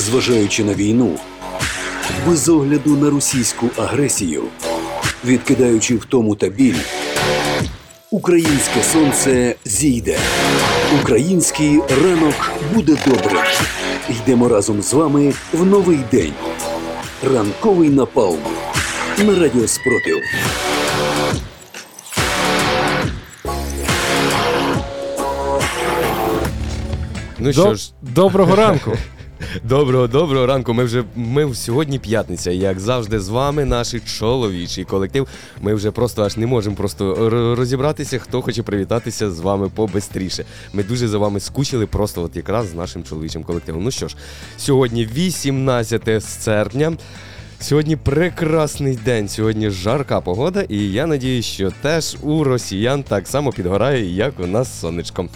незважаючи на війну, без огляду на російську агресію, відкидаючи втому та біль, українське сонце зійде. Український ранок буде добрим. Йдемо разом з вами в новий день. Ранковий напалм на радіо Спротив. Ну що ж, Доброго ранку. доброго, доброго ранку. Ми вже ми сьогодні п'ятниця. Як завжди, з вами наш чоловічий колектив. Ми вже просто аж не можемо просто розібратися, хто хоче привітатися з вами побистріше. Ми дуже за вами скучили, просто от якраз з нашим чоловічим колективом. Ну що ж, сьогодні 18 серпня. Сьогодні прекрасний день, сьогодні жарка погода, і я надію, що теж у росіян так само підгорає, як у нас сонечком.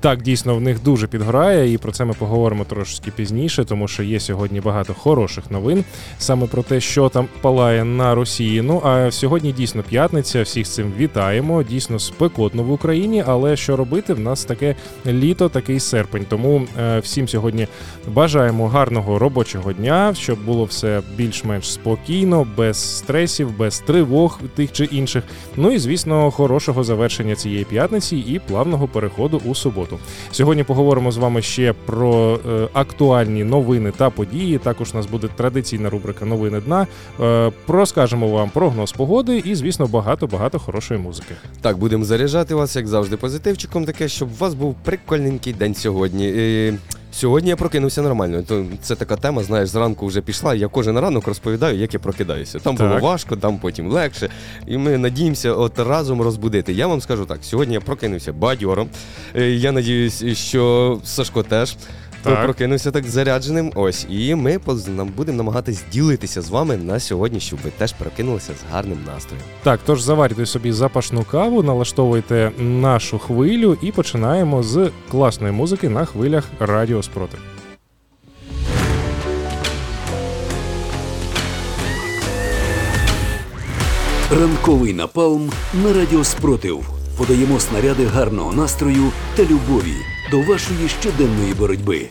Так, дійсно, в них дуже підгорає, і про це ми поговоримо трошки пізніше, тому що є сьогодні багато хороших новин саме про те, що там палає на Росії. Ну а сьогодні дійсно п'ятниця. Всіх з цим вітаємо. Дійсно спекотно в Україні. Але що робити? В нас таке літо, такий серпень. Тому е, всім сьогодні бажаємо гарного робочого дня, щоб було все більш-менш спокійно, без стресів, без тривог тих чи інших. Ну і звісно, хорошого завершення цієї п'ятниці і плавного переходу у суботу. Сьогодні поговоримо з вами ще про е, актуальні новини та події. Також у нас буде традиційна рубрика Новини дна. Е, розкажемо вам прогноз погоди і, звісно, багато багато хорошої музики. Так, будемо заряджати вас, як завжди, позитивчиком, таке, щоб у вас був прикольненький день сьогодні. Сьогодні я прокинувся нормально. То це така тема, знаєш, зранку вже пішла. Я кожен ранок розповідаю, як я прокидаюся. Там було важко, там потім легше. І ми надіємося от разом розбудити. Я вам скажу так: сьогодні я прокинувся бадьором. Е, Я надіюсь, що Сашко теж. То Так. прокинувся так зарядженим. Ось, і ми поз- нам будемо намагатись ділитися з вами на сьогодні, щоб ви теж прокинулися з гарним настроєм. Так, тож заварюйте собі запашну каву, налаштовуйте нашу хвилю і починаємо з класної музики на хвилях Радіо Спротив. Ранковий напалм на радіо Спротив. Подаємо снаряди гарного настрою та любові до вашої щоденної боротьби.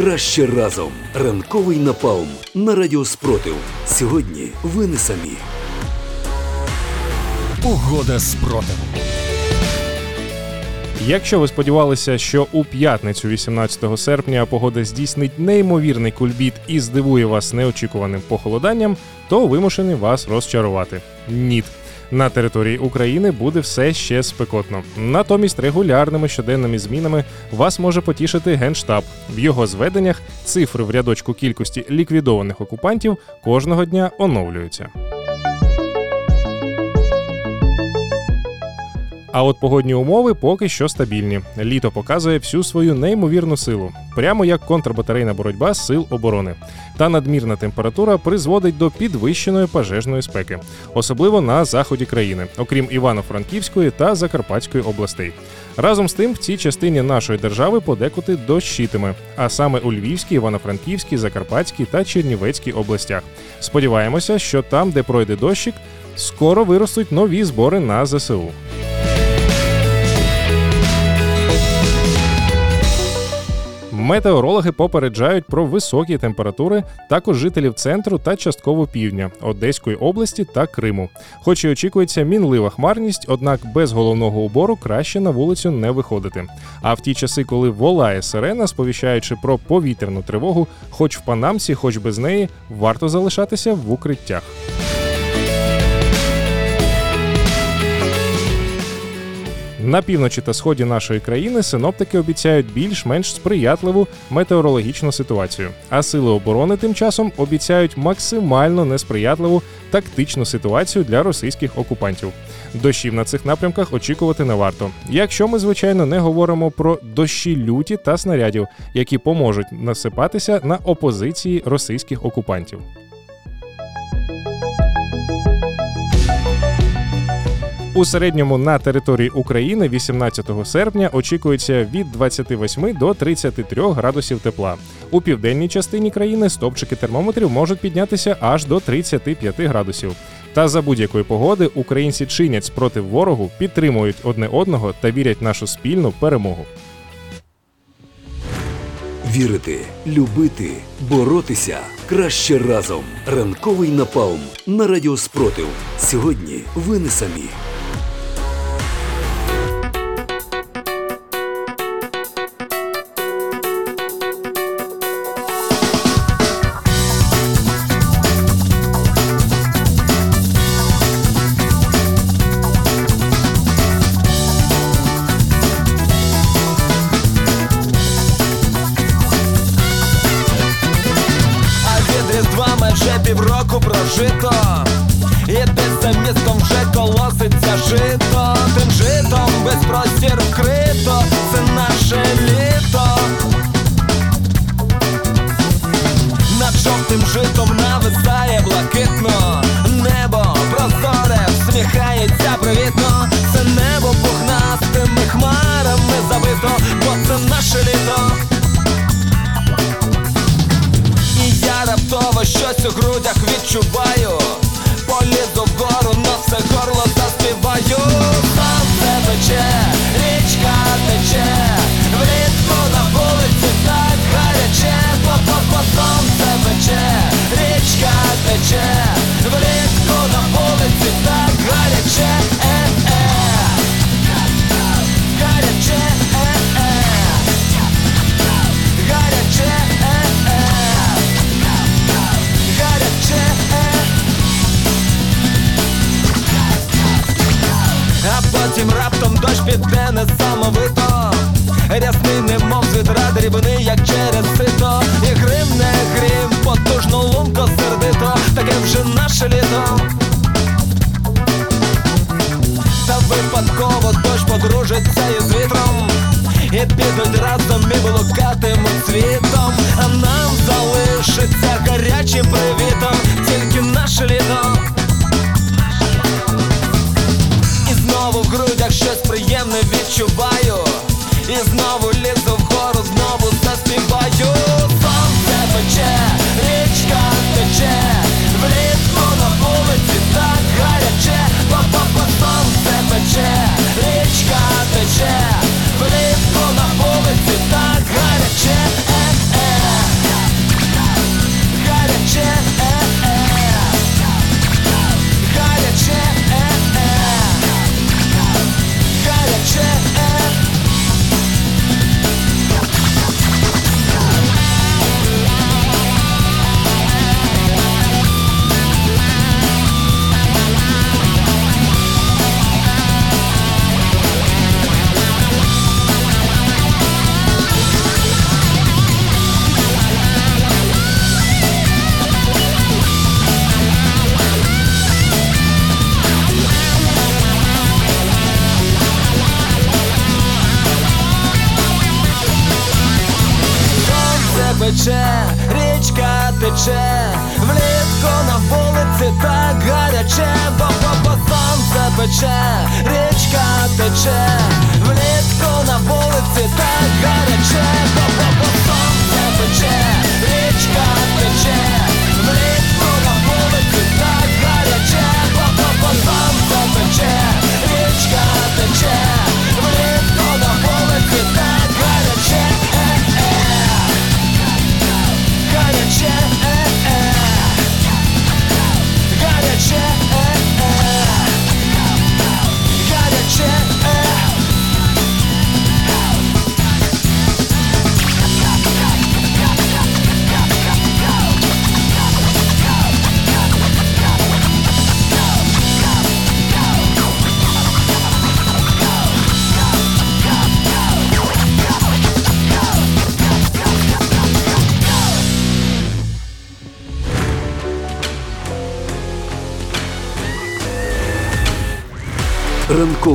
Краще разом. Ранковий напалм на радіо Спротив. Сьогодні ви не самі. Угода спротиву. Якщо ви сподівалися, що у п'ятницю, 18 серпня, погода здійснить неймовірний кульбіт і здивує вас неочікуваним похолоданням, то вимушений вас розчарувати. Ніт. На території України буде все ще спекотно. Натомість регулярними щоденними змінами вас може потішити генштаб. В його зведеннях цифри в рядочку кількості ліквідованих окупантів кожного дня оновлюються. А от погодні умови поки що стабільні. Літо показує всю свою неймовірну силу, прямо як контрбатарейна боротьба сил оборони. Та надмірна температура призводить до підвищеної пожежної спеки, особливо на заході країни, окрім Івано-Франківської та Закарпатської областей. Разом з тим, в цій частині нашої держави подекуди дощитиме, а саме у Львівській, Івано-Франківській, Закарпатській та Чернівецькій областях. Сподіваємося, що там, де пройде дощик, скоро виростуть нові збори на ЗСУ. Метеорологи попереджають про високі температури також жителів центру та частково півдня Одеської області та Криму. Хоч і очікується мінлива хмарність, однак без головного убору краще на вулицю не виходити. А в ті часи, коли волає сирена, сповіщаючи про повітряну тривогу, хоч в панамці, хоч без неї, варто залишатися в укриттях. На півночі та сході нашої країни синоптики обіцяють більш-менш сприятливу метеорологічну ситуацію. А сили оборони тим часом обіцяють максимально несприятливу тактичну ситуацію для російських окупантів. Дощів на цих напрямках очікувати не варто. Якщо ми, звичайно, не говоримо про дощі люті та снарядів, які поможуть насипатися на опозиції російських окупантів. У середньому на території України 18 серпня очікується від 28 до 33 градусів тепла. У південній частині країни стопчики термометрів можуть піднятися аж до 35 градусів. Та за будь-якої погоди українці чинять спротив ворогу, підтримують одне одного та вірять нашу спільну перемогу. Вірити, любити, боротися краще разом. Ранковий напалм на радіо Спротив. Сьогодні ви не самі. Раптом дощ піде несамовито Рясний немов з відра дрібний, як через сито. І грим не грім, потужно лунко сердито. Таке вже наше літо. Та випадково дощ подружиться із вітром. І підуть разом і блукатимуть світом. А нам залишиться гарячим привітом. Тільки наше літо знову в грудях щось приємне відчуваю. І знову лізу вгору, знову заспіваю. Сонце пече, річка тече в ритму на вулиці так гаряче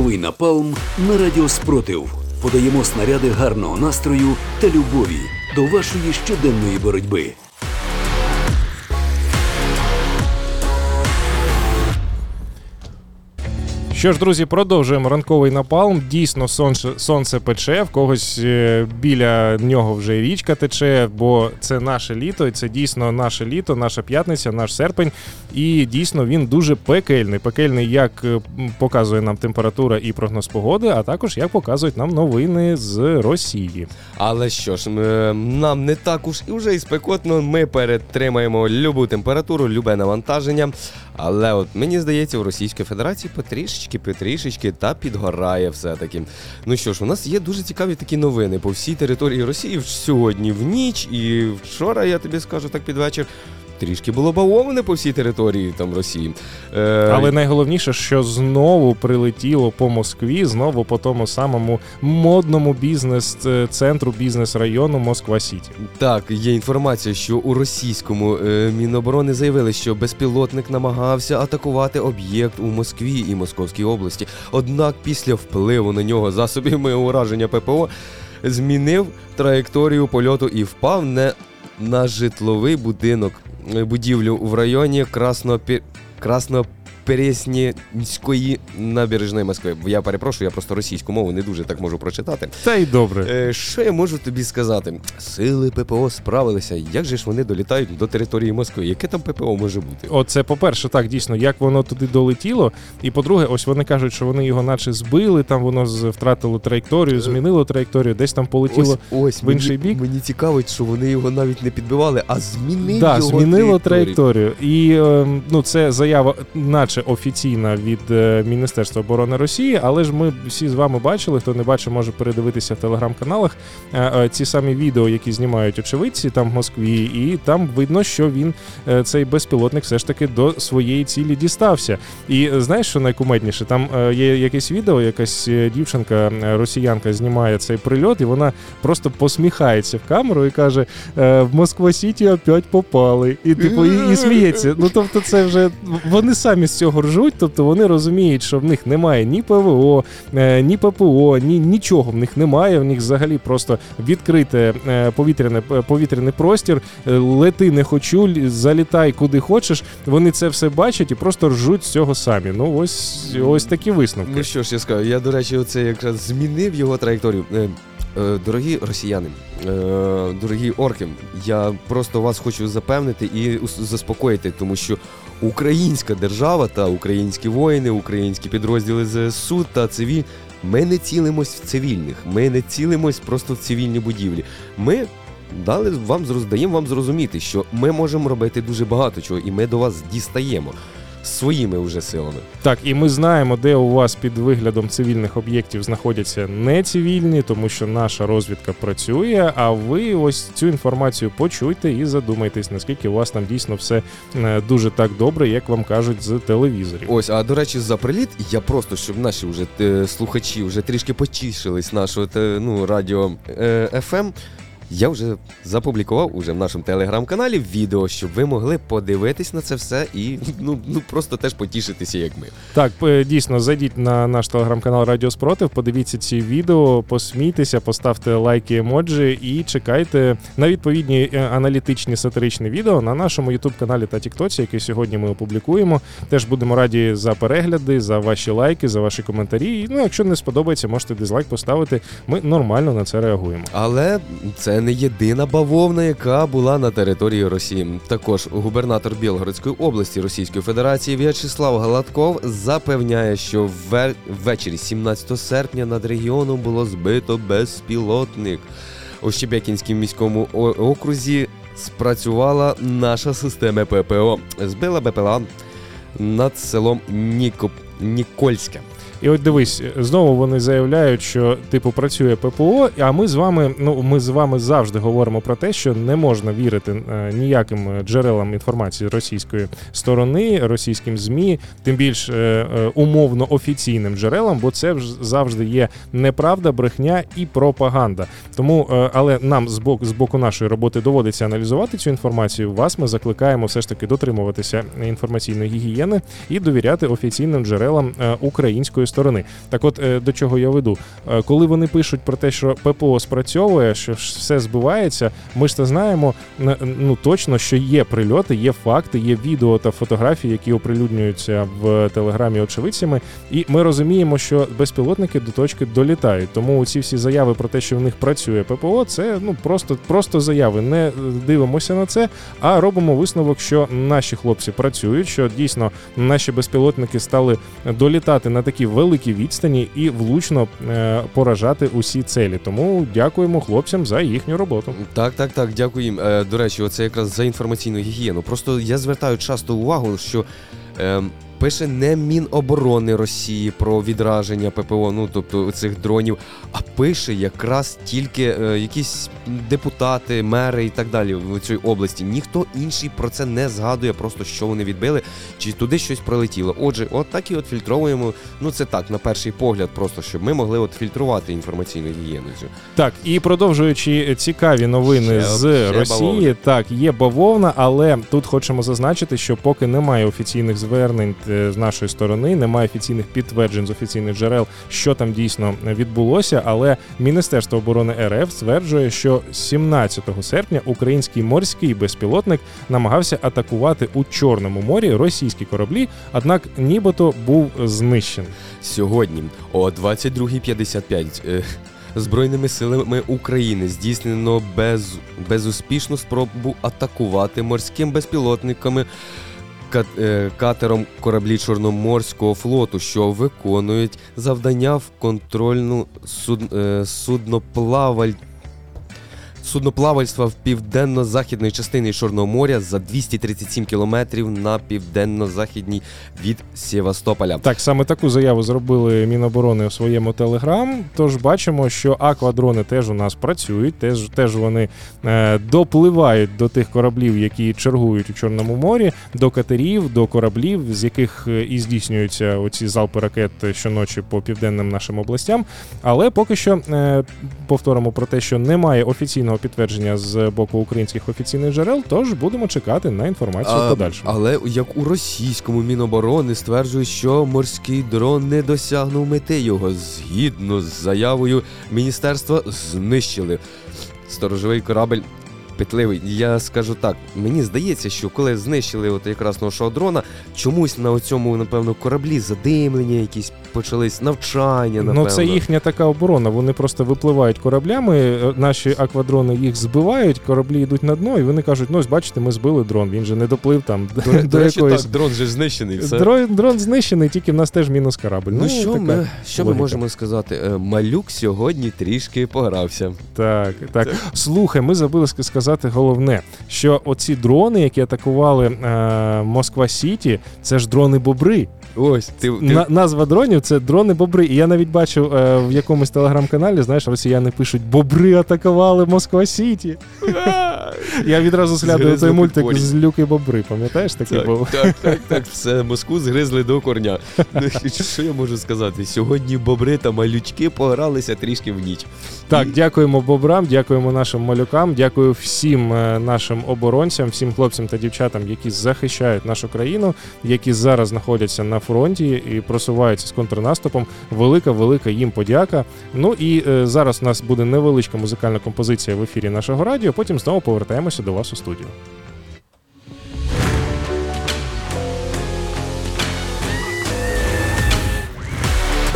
Ранковий напалм на радіо Спротив. Подаємо снаряди гарного настрою та любові до вашої щоденної боротьби. Що ж, друзі, продовжуємо ранковий напалм. Дійсно, сонце, сонце пече, в когось е, біля нього вже річка тече, бо це наше літо, і це дійсно наше літо, наша п'ятниця, наш серпень. І дійсно він дуже пекельний. Пекельний, як е, показує нам температура і прогноз погоди, а також як показують нам новини з Росії. Але що ж, е, нам не так уж і вже і спекотно. Ми перетримаємо любу температуру, любе навантаження. Але от мені здається, у Російській Федерації потрішечки, потрішечки та підгорає все-таки. Ну що ж, у нас є дуже цікаві такі новини по всій території Росії сьогодні в ніч і вчора, я тобі скажу так під вечір. Трішки було бавоване по всій території там Росії. Е, Але найголовніше, що знову прилетіло по Москві, знову по тому самому модному бізнес-центру, бізнес-району Москва Сіті. Так, є інформація, що у російському е, Міноборони заявили, що безпілотник намагався атакувати об'єкт у Москві і Московській області. Однак після впливу на нього засобами ураження ППО змінив траєкторію польоту і впав не на житловий будинок е, будівлю в районі Краснопі... Краснопреснінської набережної Москви. Я перепрошую, я просто російську мову не дуже так можу прочитати. Та й добре. Е, Що я можу тобі сказати? Сили ППО справилися. Як же ж вони долітають до території Москви? Яке там ППО може бути? Оце, по-перше, так дійсно, як воно туди долетіло. І по-друге, ось вони кажуть, що вони його наче збили, там воно втратило траєкторію, змінило траєкторію, десь там полетіло. ось в інший мені, бік? Мені цікаво, що вони його навіть не підбивали, а змінили Да, його змінило траєкторію. траєкторію. І е, ну, це заява, наче офіційна від е, Міністерства оборони Росії, але ж ми всі з вами бачили, хто не бачив, може передивитися в телеграм-каналах е, е, ці самі відео, які знімають очевидці там в Москві, і там видно, що він цей безпілотник все ж таки до своєї цілі дістався. І знаєш, що найкумедніше? Там є якесь відео, якась дівчинка, росіянка, знімає цей прильот, і вона просто посміхається в камеру і каже: в Москва Сіті опять попали. І типу, і, і сміється. Ну тобто, це вже вони самі з цього ржуть, тобто вони розуміють, що в них немає ні ПВО, е, ні ППО, ні нічого в них немає. В них взагалі просто відкрите е, повітряне повітряний простір. е, Лети не хочу, залітай куди хочеш. Вони це все бачать і просто ржуть з цього самі. Ну ось ось такі висновки. Ну що ж я скажу, я, до речі, оце якраз змінив його траєкторію. Е, е, Дорогі росіяни, е, дорогі орки, я просто вас хочу запевнити і заспокоїти, тому що українська держава та українські воїни, українські підрозділи ЗСУ та цивіль, ми не цілимось в цивільних, ми не цілимось просто в цивільні будівлі. Ми дали вам даємо вам зрозуміти, що ми можемо робити дуже багато чого, і ми до вас дістаємо своїми вже силами. Так, і ми знаємо, де у вас під виглядом цивільних об'єктів знаходяться не цивільні, тому що наша розвідка працює. А ви ось цю інформацію почуйте і задумайтесь, наскільки у вас там дійсно все е, дуже так добре, як вам кажуть з телевізорів. Ось, а до речі, за приліт я просто, щоб наші вже е, слухачі вже трішки потішились нашого ну, радіо е, FM, Я вже запублікував уже в нашому телеграм-каналі відео, щоб ви могли подивитись на це все і ну, ну просто теж потішитися, як ми. Так, дійсно, зайдіть на наш телеграм-канал Радіо Спротив, подивіться ці відео, посмійтеся, поставте лайки, емоджі і чекайте на відповідні е, аналітичні сатиричні відео на нашому ютуб-каналі та Тіктоці, який сьогодні ми опублікуємо. Теж будемо раді за перегляди, за ваші лайки, за ваші коментарі. І, Ну, якщо не сподобається, можете дизлайк поставити. Ми нормально на це реагуємо. Але це не єдина бавовна, яка була на території Росії. Також губернатор Білгородської області Російської Федерації В'ячеслав Галатков запевняє, що вве- ввечері 17 серпня над регіоном було збито безпілотник. У Щебякінському міському окрузі спрацювала наша система ППО. Збила БПЛА над селом Ніко... Нікольське. І от дивись, знову вони заявляють, що типу працює ППО. А ми з вами, ну ми з вами завжди говоримо про те, що не можна вірити е, ніяким е, джерелам інформації російської сторони, російським змі, тим більш е, умовно офіційним джерелам, бо це завжди є неправда, брехня і пропаганда. Тому, але нам з боку з боку нашої роботи доводиться аналізувати цю інформацію. Вас ми закликаємо все ж таки дотримуватися інформаційної гігієни і довіряти офіційним джерелам української сторони. Так, от е, до чого я веду, Е, коли вони пишуть про те, що ППО спрацьовує, що все збивається, ми ж це знаємо ну точно, що є прильоти, є факти, є відео та фотографії, які оприлюднюються в телеграмі очевидцями, і ми розуміємо, що безпілотники до точки долітають. Тому ці всі заяви про те, що в них працює ППО, це ну просто, просто заяви. Не дивимося на це, а робимо висновок, що наші хлопці працюють, що дійсно наші безпілотники стали долітати на такі великі відстані і влучно е, поражати усі целі. Тому дякуємо хлопцям за їхню роботу. Так, так, так, дякую їм. Е, до речі, оце якраз за інформаційну гігієну. Просто я звертаю часто увагу, що е, пише не Міноборони Росії про відраження ППО, ну тобто цих дронів, а пише якраз тільки е, якісь депутати, мери і так далі в цій області. Ніхто інший про це не згадує, просто що вони відбили, чи туди щось прилетіло. Отже, от так і от фільтровуємо. Ну це так, на перший погляд, просто щоб ми могли от фільтрувати інформаційну гігієну. Так, і продовжуючи цікаві новини Ще- з ще Росії, бавовна. так є бавовна, але тут хочемо зазначити, що поки немає офіційних звернень з нашої сторони, немає офіційних підтверджень з офіційних джерел, що там дійсно відбулося. Але Міністерство оборони РФ стверджує, що 17 серпня український морський безпілотник намагався атакувати у Чорному морі російські кораблі, однак нібито був знищений. Сьогодні о 22.55 е, Збройними силами України здійснено без, безуспішну спробу атакувати морським безпілотниками ка- е, катером кораблі Чорноморського флоту, що виконують завдання в контрольну суд, е, судноплаваль. Судноплавальства в південно-західної частини Чорного моря за 237 кілометрів на південно-західній від Севастополя. Так, саме таку заяву зробили Міноборони у своєму телеграм. Тож бачимо, що аквадрони теж у нас працюють, теж, теж вони е, допливають до тих кораблів, які чергують у Чорному морі, до катерів, до кораблів, з яких е, і здійснюються оці залпи ракет щоночі по південним нашим областям. Але поки що е, повторимо про те, що немає офіційного підтвердження з боку українських офіційних джерел, тож будемо чекати на інформацію в подальшому. Але як у російському міноборони стверджують, що морський дрон не досягнув мети його згідно з заявою міністерства знищили. Сторожовий корабель питливий. Я скажу так, мені здається, що коли знищили от якраз нашого дрона, чомусь на цьому, напевно, кораблі задимлення, якісь почались навчання. Напевно. Ну, це їхня така оборона. Вони просто випливають кораблями, е, наші аквадрони їх збивають, кораблі йдуть на дно, і вони кажуть: ну, ось бачите, ми збили дрон. Він же не доплив там До, до, до речі, якоїсь. так, дрон же знищений. Все. Дрон, дрон знищений, тільки в нас теж мінус корабль. Ну, що, така ми, що ми можемо сказати? Е, Малюк сьогодні трішки погрався. Так, так. Слухай, ми забули ска- сказати головне, що оці дрони, які атакували е, Москва Сіті, це ж дрони бобри. Ось, ти, ти... На, назва дронів це дрони бобри. І я навіть бачив е, в якомусь телеграм-каналі, знаєш, росіяни пишуть Бобри атакували Москва Сіті. Я відразу той Згризли мультик з Люки Бобри, пам'ятаєш такий був? Так, так, так, так, все, Москву згризли до корня. Ну, Що я можу сказати? Сьогодні бобри та малючки погралися трішки в ніч. Так, дякуємо бобрам, дякуємо нашим малюкам, дякую всім е, нашим оборонцям, всім хлопцям та дівчатам, які захищають нашу країну, які зараз знаходяться на фронті і просуваються з контрнаступом. Велика, велика їм подяка. Ну і е, зараз у нас буде невеличка музикальна композиція в ефірі нашого радіо. Потім знову повертаємося до вас у студію.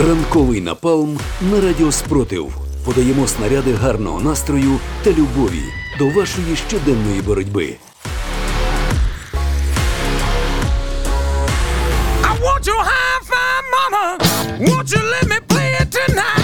Ранковий напалм на радіо Спротив. Подаємо снаряди гарного настрою та любові до вашої щоденної боротьби. Won't you let me play it tonight?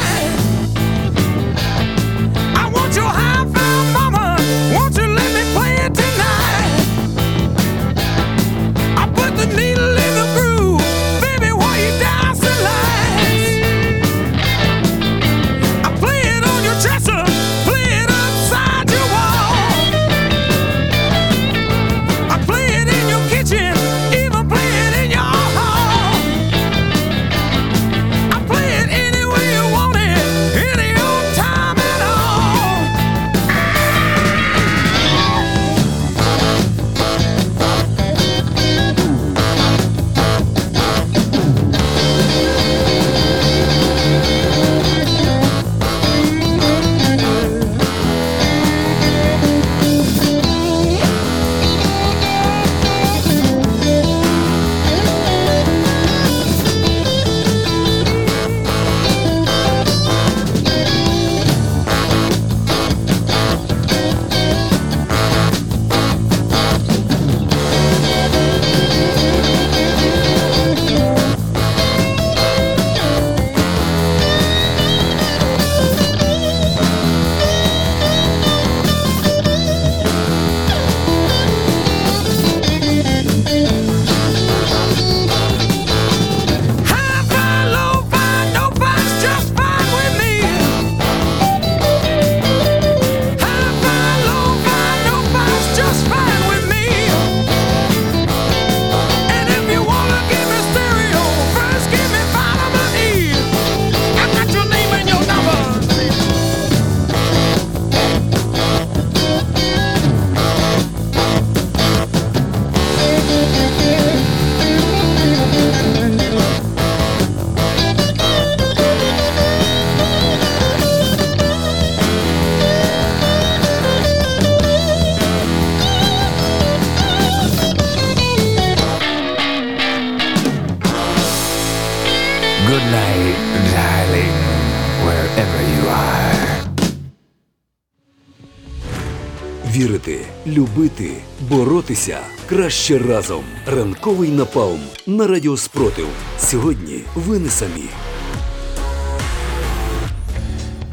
Краще разом. Ранковий напалм на радіо Спротив. Сьогодні ви не самі.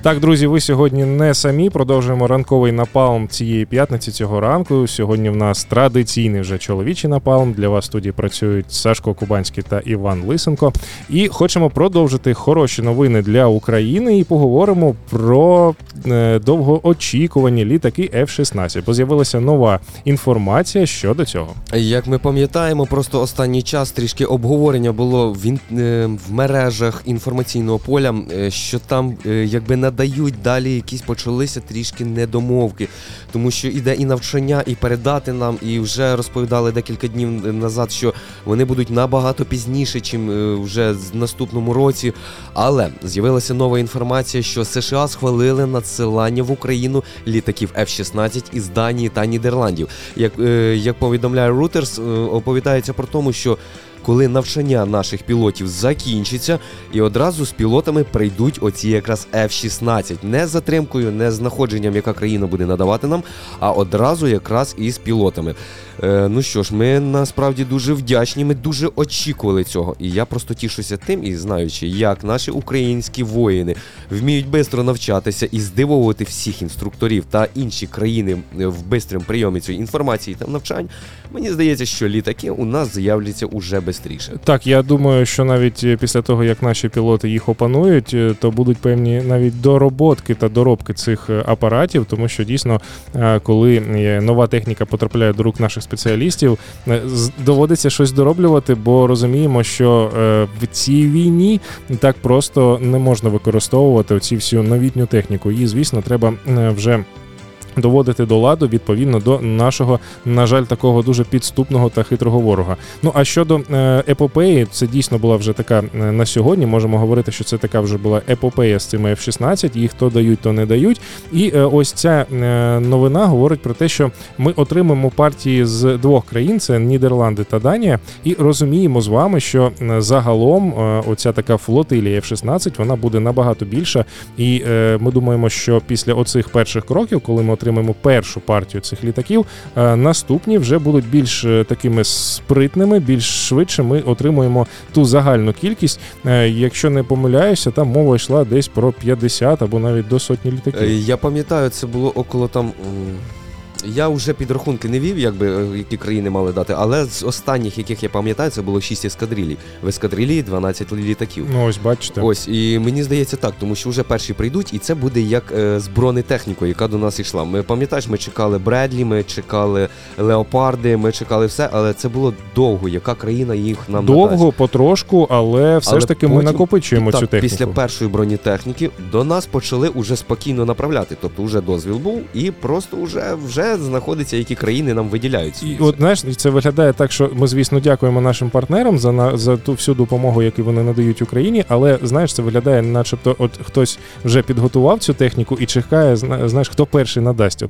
Так, друзі, ви сьогодні не самі. Продовжуємо ранковий напалм цієї п'ятниці цього ранку. Сьогодні в нас традиційний вже чоловічий напалм. Для вас в студії працюють Сашко Кубанський та Іван Лисенко. І хочемо продовжити хороші новини для України і поговоримо про е, довгоочікувані літаки F-16. Бо з'явилася нова інформація щодо цього. Як ми пам'ятаємо, просто останній час трішки обговорення було в, е, мережах інформаційного поля, е, що там якби надають далі якісь почалися трішки недомовки, тому що іде і навчання, і передати нам, і вже розповідали декілька днів назад, що вони будуть набагато пізніше, чим е, вже з наступному році. Але з'явилася нова інформація, що США схвалили надсилання в Україну літаків F-16 із Данії та Нідерландів. Як, е, як повідомляє е, оповідається про тому, що коли навчання наших пілотів закінчиться, і одразу з пілотами прийдуть оці якраз F-16. Не з затримкою, не з знаходженням, яка країна буде надавати нам, а одразу якраз із пілотами. Е, ну що ж, ми насправді дуже вдячні, ми дуже очікували цього. І я просто тішуся тим і знаючи, як наші українські воїни вміють швидко навчатися і здивовувати всіх інструкторів та інші країни в бистрому прийомі цієї інформації та навчань. Мені здається, що літаки у нас з'являться уже швидше. Так, я думаю, що навіть е, після того, як наші пілоти їх опанують, е, то будуть певні навіть дороботки та доробки цих е, апаратів, тому що дійсно, коли нова техніка потрапляє до рук наших спеціалістів, доводиться щось дороблювати, бо розуміємо, що в цій війні так просто не можна використовувати оці всю новітню техніку. Її, звісно, треба вже. Доводити до ладу відповідно до нашого, на жаль, такого дуже підступного та хитрого ворога. Ну а щодо е, епопеї, це дійсно була вже така е, на сьогодні. Можемо говорити, що це така вже була епопея з цими F-16, Їх то дають, то не дають. І е, ось ця новина говорить про те, що ми отримаємо партії з двох країн: це Нідерланди та Данія, і розуміємо з вами, що загалом оця така флотилія F-16, вона буде набагато більша. І ми думаємо, що після оцих перших кроків, коли ми отримаємо першу партію цих літаків, е, наступні вже будуть більш е, такими спритними, більш швидше ми отримуємо ту загальну кількість. Е, Якщо не помиляюся, там мова йшла десь про 50 або навіть до сотні літаків. Я пам'ятаю, це було около там. Я вже підрахунки не вів, якби е, які країни мали дати, але з останніх, яких я пам'ятаю, це було 6 ескадрилій. В ескадрилії 12 літаків. Ну ось бачите. Ось, і мені здається так, тому що вже перші прийдуть, і це буде як е, з бронетехнікою, яка до нас йшла. Ми пам'ятаєш, ми чекали Бредлі, ми чекали Леопарди, ми чекали все, але це було довго. Яка країна їх нам Довго, надасть? потрошку, але все Але ж таки ми накопичуємо так, цю техніку. Після першої бронетехніки до нас почали уже спокійно направляти. Тобто вже дозвіл був, і просто вже, вже знаходиться, які країни нам виділяють. І от знаєш, це виглядає так, що ми, звісно, дякуємо нашим партнерам за на за ту всю допомогу, яку вони надають Україні. Але знаєш, це виглядає, начебто, от хтось вже підготував цю техніку і чекає, зна- знаєш, хто перший надасть. От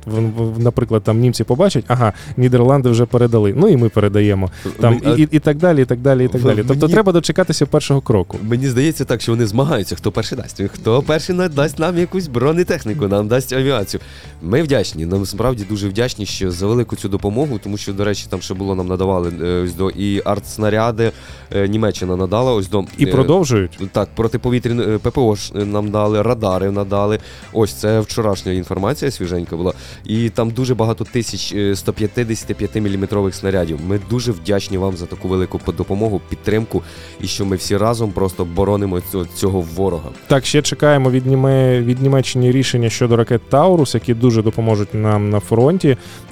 наприклад, там німці побачать, ага, Нідерланди вже передали. Ну і ми передаємо. Там А і, і, і так далі, і так далі, і так далі. Тобто мені- треба дочекатися першого кроку. Мені здається так, що вони змагаються, хто перший дасть. Хто перший надасть нам якусь бронетехніку, нам дасть авіацію. Ми вдячні. Нам справді дуже вдячні, що за велику цю допомогу, тому що, до речі, там ще було нам надавали е, ось до і артснаряди. е, Німеччина надала ось до І е, продовжують. Так, протиповітряне ППО ж нам дали, радари надали. Ось це вчорашня інформація свіженька була. І там дуже багато тисяч е, 155 мм снарядів. Ми дуже вдячні вам за таку велику допомогу, підтримку, і що ми всі разом просто боронимо цього, цього ворога. Так, ще чекаємо від, Німе, від Німеччини рішення щодо ракет Таурус, які дуже допоможуть нам на фронті.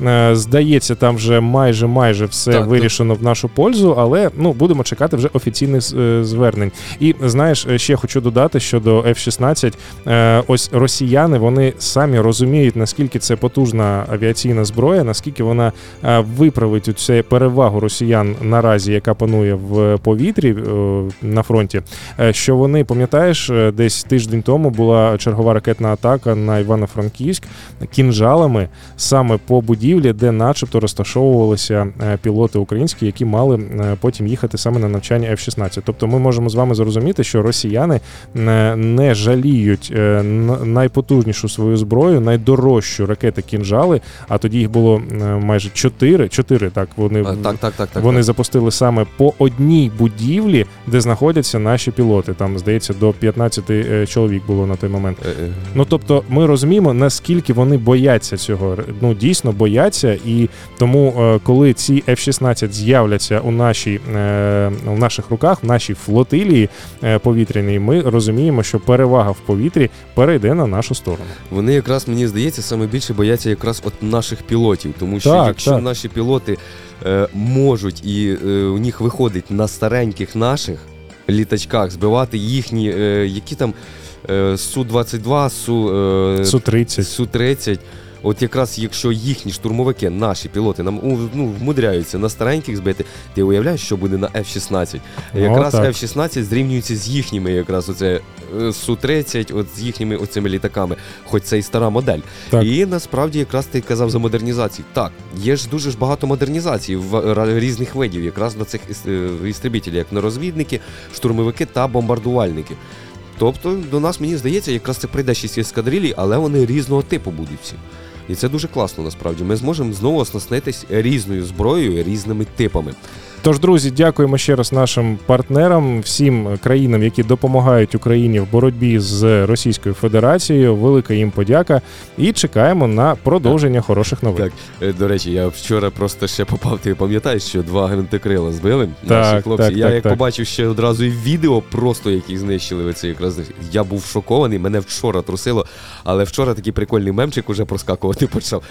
Е, Здається, там вже майже майже все Так, вирішено в нашу пользу, але ну будемо чекати вже офіційних е, звернень. І знаєш, е, ще хочу додати щодо F-16. Е, Ось росіяни вони самі розуміють, наскільки це потужна авіаційна зброя, наскільки вона виправить цю перевагу росіян наразі, яка панує в повітрі на фронті. Що вони, пам'ятаєш, десь тиждень тому була чергова ракетна атака на Івано-Франківськ кінжалами саме по будівлі, де, начебто, розташовувалися е, пілоти українські, які мали е, потім їхати саме на навчання F-16. Тобто, ми можемо з вами зрозуміти, що росіяни е, не жаліють найпотужнішу свою зброю, найдорожчу ракети кінжали. А тоді їх було майже чотири. Чотири так вони так, так, так, так. вони так. запустили саме по одній будівлі, де знаходяться наші пілоти. Там, здається, до 15 е, чоловік було на той момент. Ну тобто, ми розуміємо, наскільки вони бояться цього. Ну дійсно бояться, і тому, е, коли ці F-16 з'являться у нашій е, у наших руках, в нашій флотилії е, повітряній, ми розуміємо, що перевага в повітрі перейде на нашу сторону. Вони якраз мені здається саме більше бояться якраз от наших пілотів, тому що Так, якщо так. наші пілоти е, можуть і е, у них виходить на стареньких наших літачках збивати їхні, е, які там е, Су-22, Су, е, Су-30. Су-30. От якраз якщо їхні штурмовики, наші пілоти, нам ну, вмудряються на стареньких збити, ти уявляєш, що буде на F-16. Ну, Якраз так. F-16 зрівнюється з їхніми, якраз оце е, Су-30, от з їхніми оцими літаками, хоч це і стара модель. Так. І насправді якраз ти казав за модернізацію. Так, є ж дуже ж багато модернізацій в різних видів, якраз на цих е, істребітелів, як на розвідники, штурмовики та бомбардувальники. Тобто до нас, мені здається, якраз це прийде шість ескадрилій, але вони різного типу будуть всі. І це дуже класно насправді. Ми зможемо знову оснаститись різною зброєю, різними типами. Тож, друзі, дякуємо ще раз нашим партнерам, всім країнам, які допомагають Україні в боротьбі з Російською Федерацією. Велика їм подяка. І чекаємо на продовження хороших новин. Так, е, до речі, я вчора просто ще попав. Ти пам'ятаєш, що два гвинтокрила збили Так, наші хлопці. так, я так, як так. побачив ще одразу і відео, просто яких знищили оце якраз. Я був шокований, мене вчора трусило, але вчора такий прикольний мемчик уже проскакувати почав.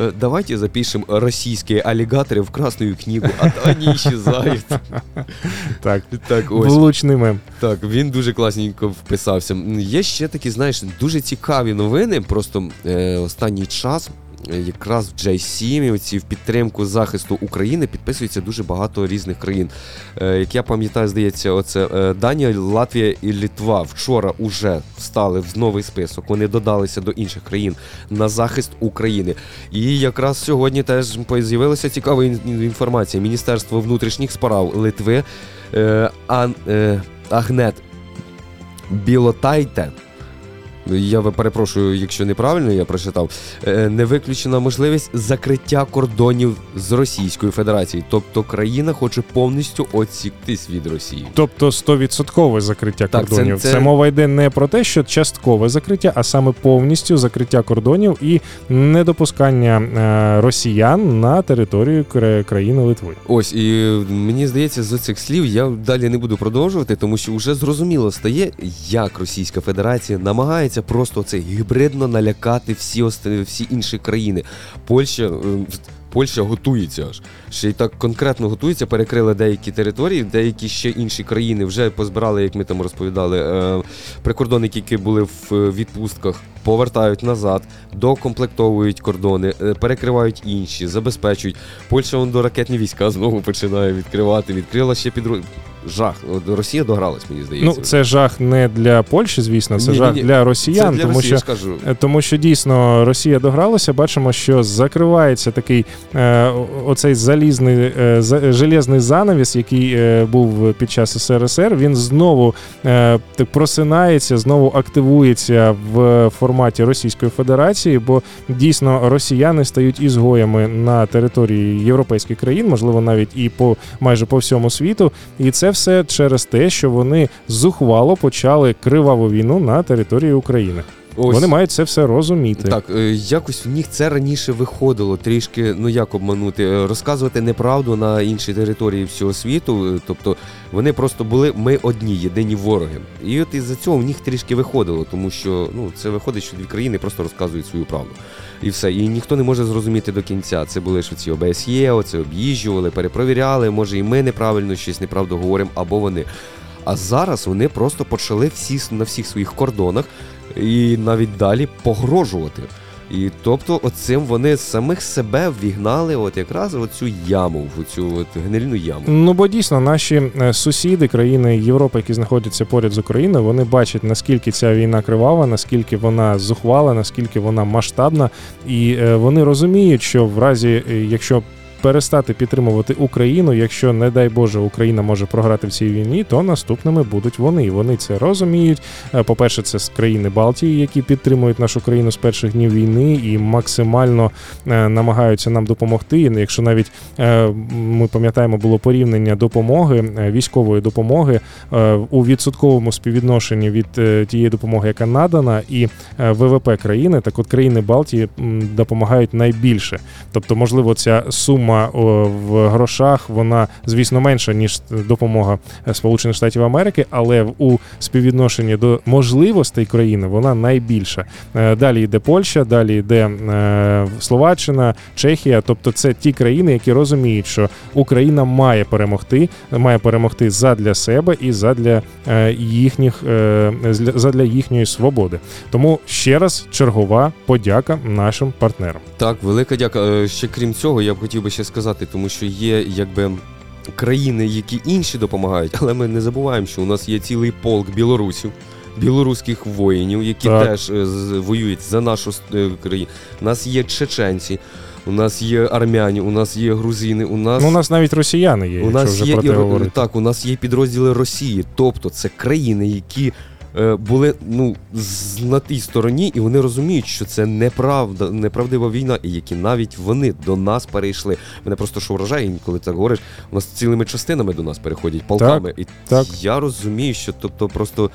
Е, Давайте запишемо російські алігатори в Красну книгу, а то вони исчезають. Так, Так, ось. влучний мем. Так, він дуже класненько вписався. Є ще такі, знаєш, дуже цікаві новини. Просто е, останній час. Якраз в J7, оці в підтримку захисту України підписується дуже багато різних країн. Е, як я пам'ятаю, здається, оце е, Данія, Латвія і Літва вчора уже встали в новий список. Вони додалися до інших країн на захист України. І якраз сьогодні теж з'явилася цікава інформація. Міністерство внутрішніх справ Литви е, Агнет Білотайте. Я перепрошую, якщо неправильно я прочитав. е, Не виключена можливість закриття кордонів з Російською Федерацією. Тобто країна хоче повністю відсіктись від Росії. Тобто 100% закриття Так, кордонів. Це, це- мова йде не про те, що часткове закриття, а саме повністю закриття кордонів і недопускання е, росіян на територію кра- країни Литви. Ось і мені здається, з цих слів я далі не буду продовжувати, тому що вже зрозуміло стає, як Російська Федерація намагається просто це гібридно налякати всі оста- всі інші країни. Польща. е, Польща готується аж ще й так конкретно готується, перекрили деякі території, деякі ще інші країни вже позбирали, як ми там розповідали, е, прикордонники, які були в е, відпустках, повертають назад, докомплектовують кордони, е, перекривають інші, забезпечують. Польща вон до ракетні війська знову починає відкривати. Відкрила ще під жах. Росія догралась, мені здається. Ну, це жах не для Польщі, звісно, це Ні, ні, жах ні. для Це росіян, для тому Росії, що я ж кажу. Е, Тому що дійсно Росія догралася. Бачимо, що закривається такий е, оцей залізний е, за- железний занавіс, який е, був під час СРСР. Він знову е, так просинається, знову активується в форматі Російської Федерації, бо дійсно росіяни стають ізгоями на території європейських країн, можливо, навіть і по майже по всьому світу. І це все через те, що вони зухвало почали криваву війну на території України. Ось. Вони мають це все розуміти. Так, е, якось в них це раніше виходило, трішки, ну як обманути, е, розказувати неправду на інші території всього світу. е, Тобто вони просто були ми одні, єдині вороги. І от із-за цього в них трішки виходило, тому що ну це виходить, що дві країни просто розказують свою правду. І все. І ніхто не може зрозуміти до кінця. Це були ж ці ОБСЄ, оце об'їжджували, перепровіряли. Може, і ми неправильно щось неправду говоримо, або вони. А зараз вони просто почали всі на всіх своїх кордонах і навіть далі погрожувати. І тобто, оцим вони самих себе ввігнали, от якраз в цю яму, в цю от гнильну яму. Ну бо дійсно наші е, сусіди, країни Європи, які знаходяться поряд з Україною, вони бачать наскільки ця війна кривава, наскільки вона зухвала, наскільки вона масштабна, і е, вони розуміють, що в разі, е, якщо перестати підтримувати Україну, якщо не дай Боже Україна може програти в цій війні, то наступними будуть вони. Вони це розуміють. Е, По-перше, це з країни Балтії, які підтримують нашу країну з перших днів війни і максимально е, намагаються нам допомогти. Якщо навіть е, ми пам'ятаємо, було порівняння допомоги військової допомоги у відсотковому співвідношенні від тієї допомоги, яка надана, і ВВП країни, так от країни Балтії допомагають найбільше. Тобто, можливо, ця сума о, в грошах вона, звісно, менша ніж допомога е, Сполучених Штатів Америки, але у співвідношенні до можливостей країни вона найбільша. Е, Далі йде Польща, далі йде е, Словаччина, Чехія. Тобто, це ті країни, які розуміють, що Україна має перемогти, має перемогти задля себе і задля їхніх задля їхньої свободи. Тому ще раз чергова подяка нашим партнерам. Так, велика дяка. Ще крім цього, я б хотів би ще сказати, тому що є якби. Країни, які інші допомагають, але ми не забуваємо, що у нас є цілий полк білорусів, білоруських воїнів, які Так. теж е, з- воюють за нашу е, країну. У нас є чеченці, у нас є армяні, у нас є грузини, у нас Ну, у нас навіть росіяни є, у якщо нас вже є про і те ро- говорити. так, у нас є підрозділи Росії, тобто це країни, які були ну, на тій стороні, і вони розуміють, що це неправда, неправдива війна, і які навіть вони до нас перейшли. Мене просто що вражає, коли так говориш, у нас цілими частинами до нас переходять полками. і так. я розумію, що тобто просто.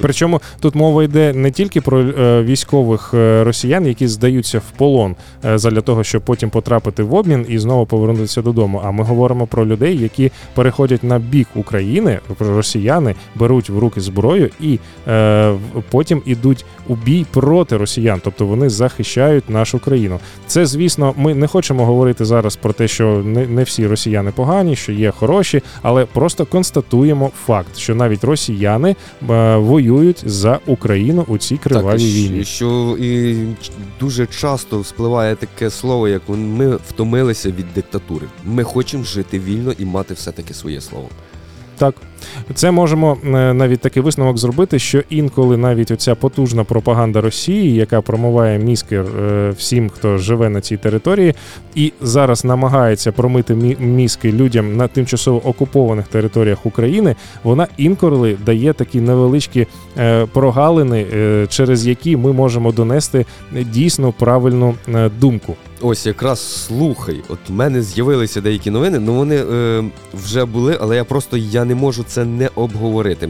Причому тут мова йде не тільки про е, військових е, росіян, які здаються в полон е, задля того, щоб потім потрапити в обмін і знову повернутися додому. А ми говоримо про людей, які переходять на бік України, про росіяни беруть в руки зброю і потім ідуть у бій проти росіян, тобто вони захищають нашу країну. Це, звісно, ми не хочемо говорити зараз про те, що не, всі росіяни погані, що є хороші, але просто констатуємо факт, що навіть росіяни е, воюють за Україну у цій кривавій Так, війні. Що і дуже часто вспливає таке слово, як ми втомилися від диктатури. Ми хочемо жити вільно і мати все-таки своє слово. Так, це можемо е, навіть такий висновок зробити, що інколи навіть оця потужна пропаганда Росії, яка промиває мізки е, всім, хто живе на цій території, і зараз намагається промити мізки людям на тимчасово окупованих територіях України, вона інколи дає такі невеличкі е, прогалини, через які ми можемо донести дійсно правильну думку. Ось якраз слухай, от в мене з'явилися деякі новини, ну вони е, вже були, але я просто я не можу це не обговорити.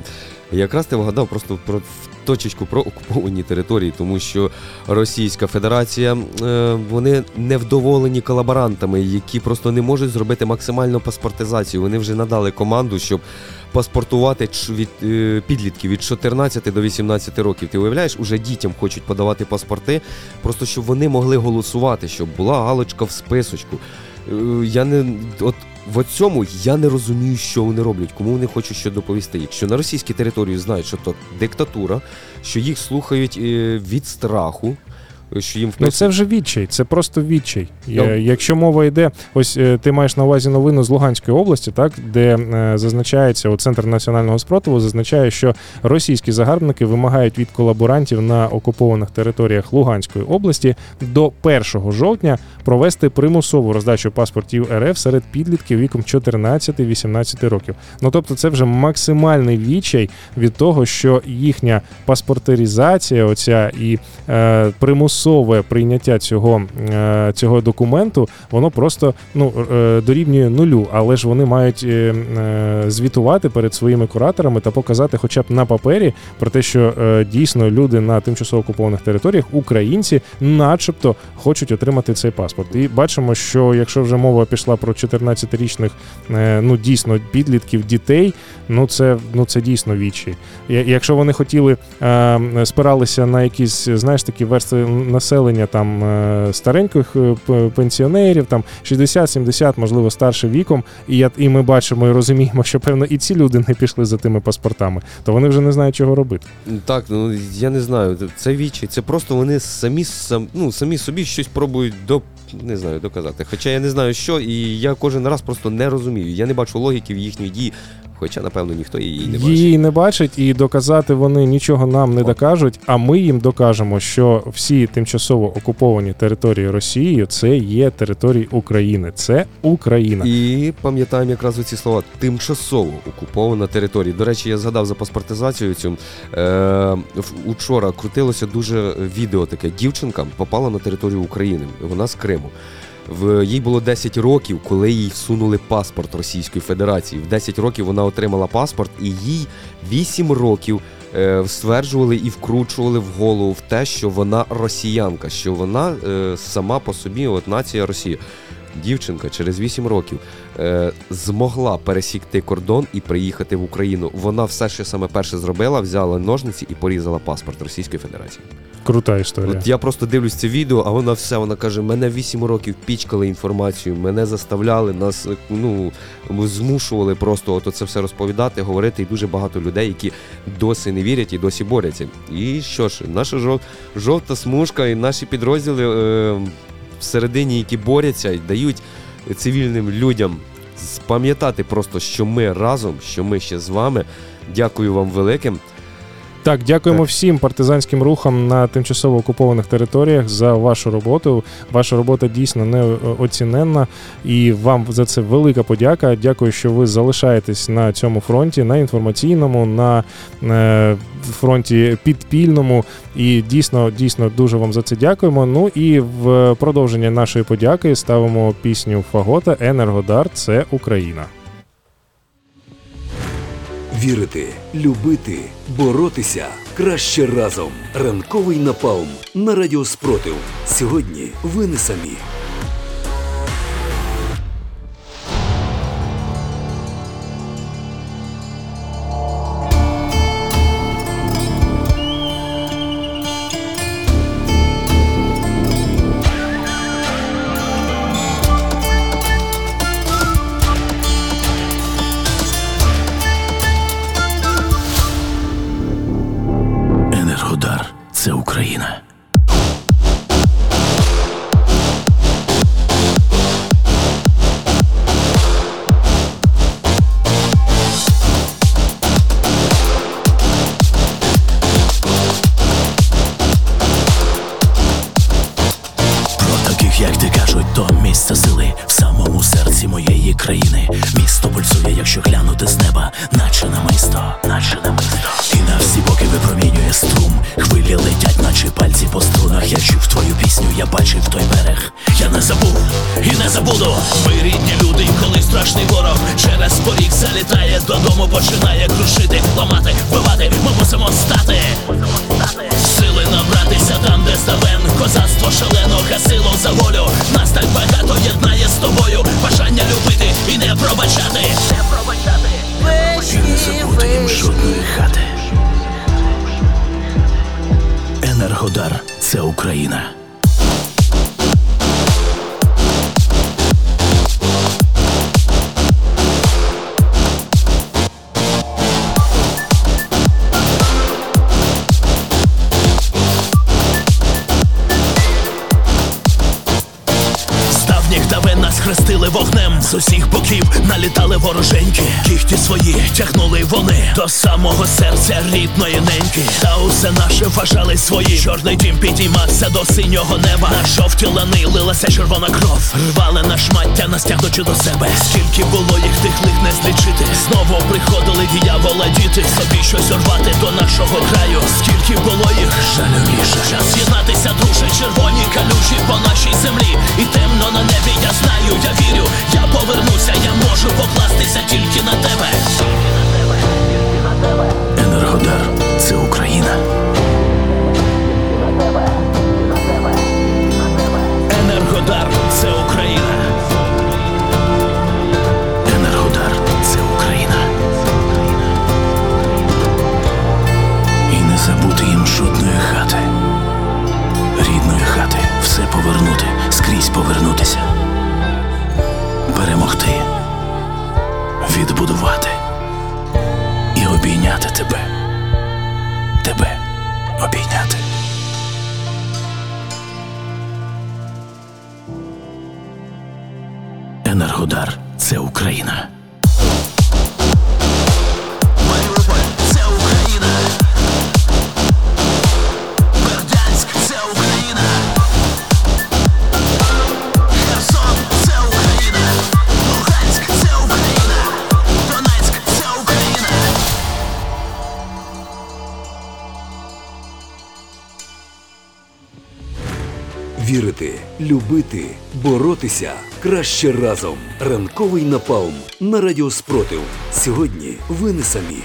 Якраз ти вгадав просто про точечку про окуповані території, тому що Російська Федерація е, вони невдоволені колаборантами, які просто не можуть зробити максимальну паспортизацію. Вони вже надали команду, щоб паспортувати від е, підлітків від 14 до 18 років. Ти уявляєш, уже дітям хочуть подавати паспорти, просто щоб вони могли голосувати, щоб була галочка в списочку. Е, Я не от в цьому я не розумію, що вони роблять, кому вони хочуть що доповісти. Якщо на російській території знають, що то диктатура, що їх слухають е, від страху, що їм Ну це вже відчай, це просто відчай. Ну. Е, Якщо мова йде, ось е, ти маєш на увазі новину з Луганської області, так де е, зазначається у центр національного спротиву, зазначає, що російські загарбники вимагають від колаборантів на окупованих територіях Луганської області до 1 жовтня провести примусову роздачу паспортів РФ серед підлітків віком 14-18 років. Ну тобто, це вже максимальний відчай від того, що їхня паспортеризація, оця і е, примусове прийняття цього, е, цього документу, воно просто ну, е, дорівнює нулю, але ж вони мають е, звітувати перед своїми кураторами та показати, хоча б на папері, про те, що дійсно люди на тимчасово окупованих територіях, українці, начебто, хочуть отримати цей паспорт. І бачимо, що якщо вже мова пішла про 14-річних, е, ну дійсно підлітків, дітей, ну це ну це дійсно вічі. Якщо вони хотіли спиралися на якісь, знаєш, такі верстви населення там е, стареньких е, пенсіонерів, там 60-70, можливо, старше віком, і я і ми бачимо і розуміємо, що певно і ці люди не пішли за тими паспортами, то вони вже не знають, чого робити. Так, ну я не знаю. Це вічі. Це просто вони самі сам, ну, самі собі щось пробують до не знаю, доказати. Хоча я не знаю що, і я кожен раз просто не розумію. Я не бачу логіки в їхній дії, хоча, напевно, ніхто її не бачить. Її не бачать, і доказати вони нічого нам не докажуть. А ми їм докажемо, що всі тимчасово окуповані території Росії це є території України. Це Україна. І пам'ятаємо якраз оці слова тимчасово окупована територія. До речі, я згадав за паспортизацію цю. Е, учора крутилося дуже відео таке. Дівчинка попала на територію України. Вона з Криму. В їй було 10 років, коли їй всунули паспорт Російської Федерації. В 10 років вона отримала паспорт, і їй 8 років е, стверджували і вкручували в голову в те, що вона росіянка, що вона е, сама по собі, от нація Росія. Дівчинка через 8 років е, змогла пересікти кордон і приїхати в Україну. Вона все, що саме перше зробила, взяла ножниці і порізала паспорт Російської Федерації. Крута історія. От я просто дивлюсь це відео, а вона все, вона каже: мене 8 років пічкали інформацію, мене заставляли, нас е, ну змушували просто от це все розповідати, говорити. І дуже багато людей, які досі не вірять і досі борються. І що ж, наша жов- жовта смужка і наші підрозділи е, всередині, які борються і дають цивільним людям пам'ятати просто, що ми разом, що ми ще з вами. Дякую вам великим. Так, дякуємо Так. всім партизанським рухам на тимчасово окупованих територіях за вашу роботу. Ваша робота дійсно неоціненна, і вам за це велика подяка. Дякую, що ви залишаєтесь на цьому фронті, на інформаційному, на е, фронті підпільному. І дійсно, дійсно дуже вам за це дякуємо. Ну і в продовження нашої подяки ставимо пісню Фагота Енергодар це Україна. Вірити, любити, боротися краще разом. Ранковий напалм на радіо Спротив. Сьогодні ви не самі. 여 відбудувати і обійняти тебе. Тебе обійняти. Енергодар це Україна. Любити, боротися краще разом. Ранковий напалм на радіо Спротив. Сьогодні ви не самі.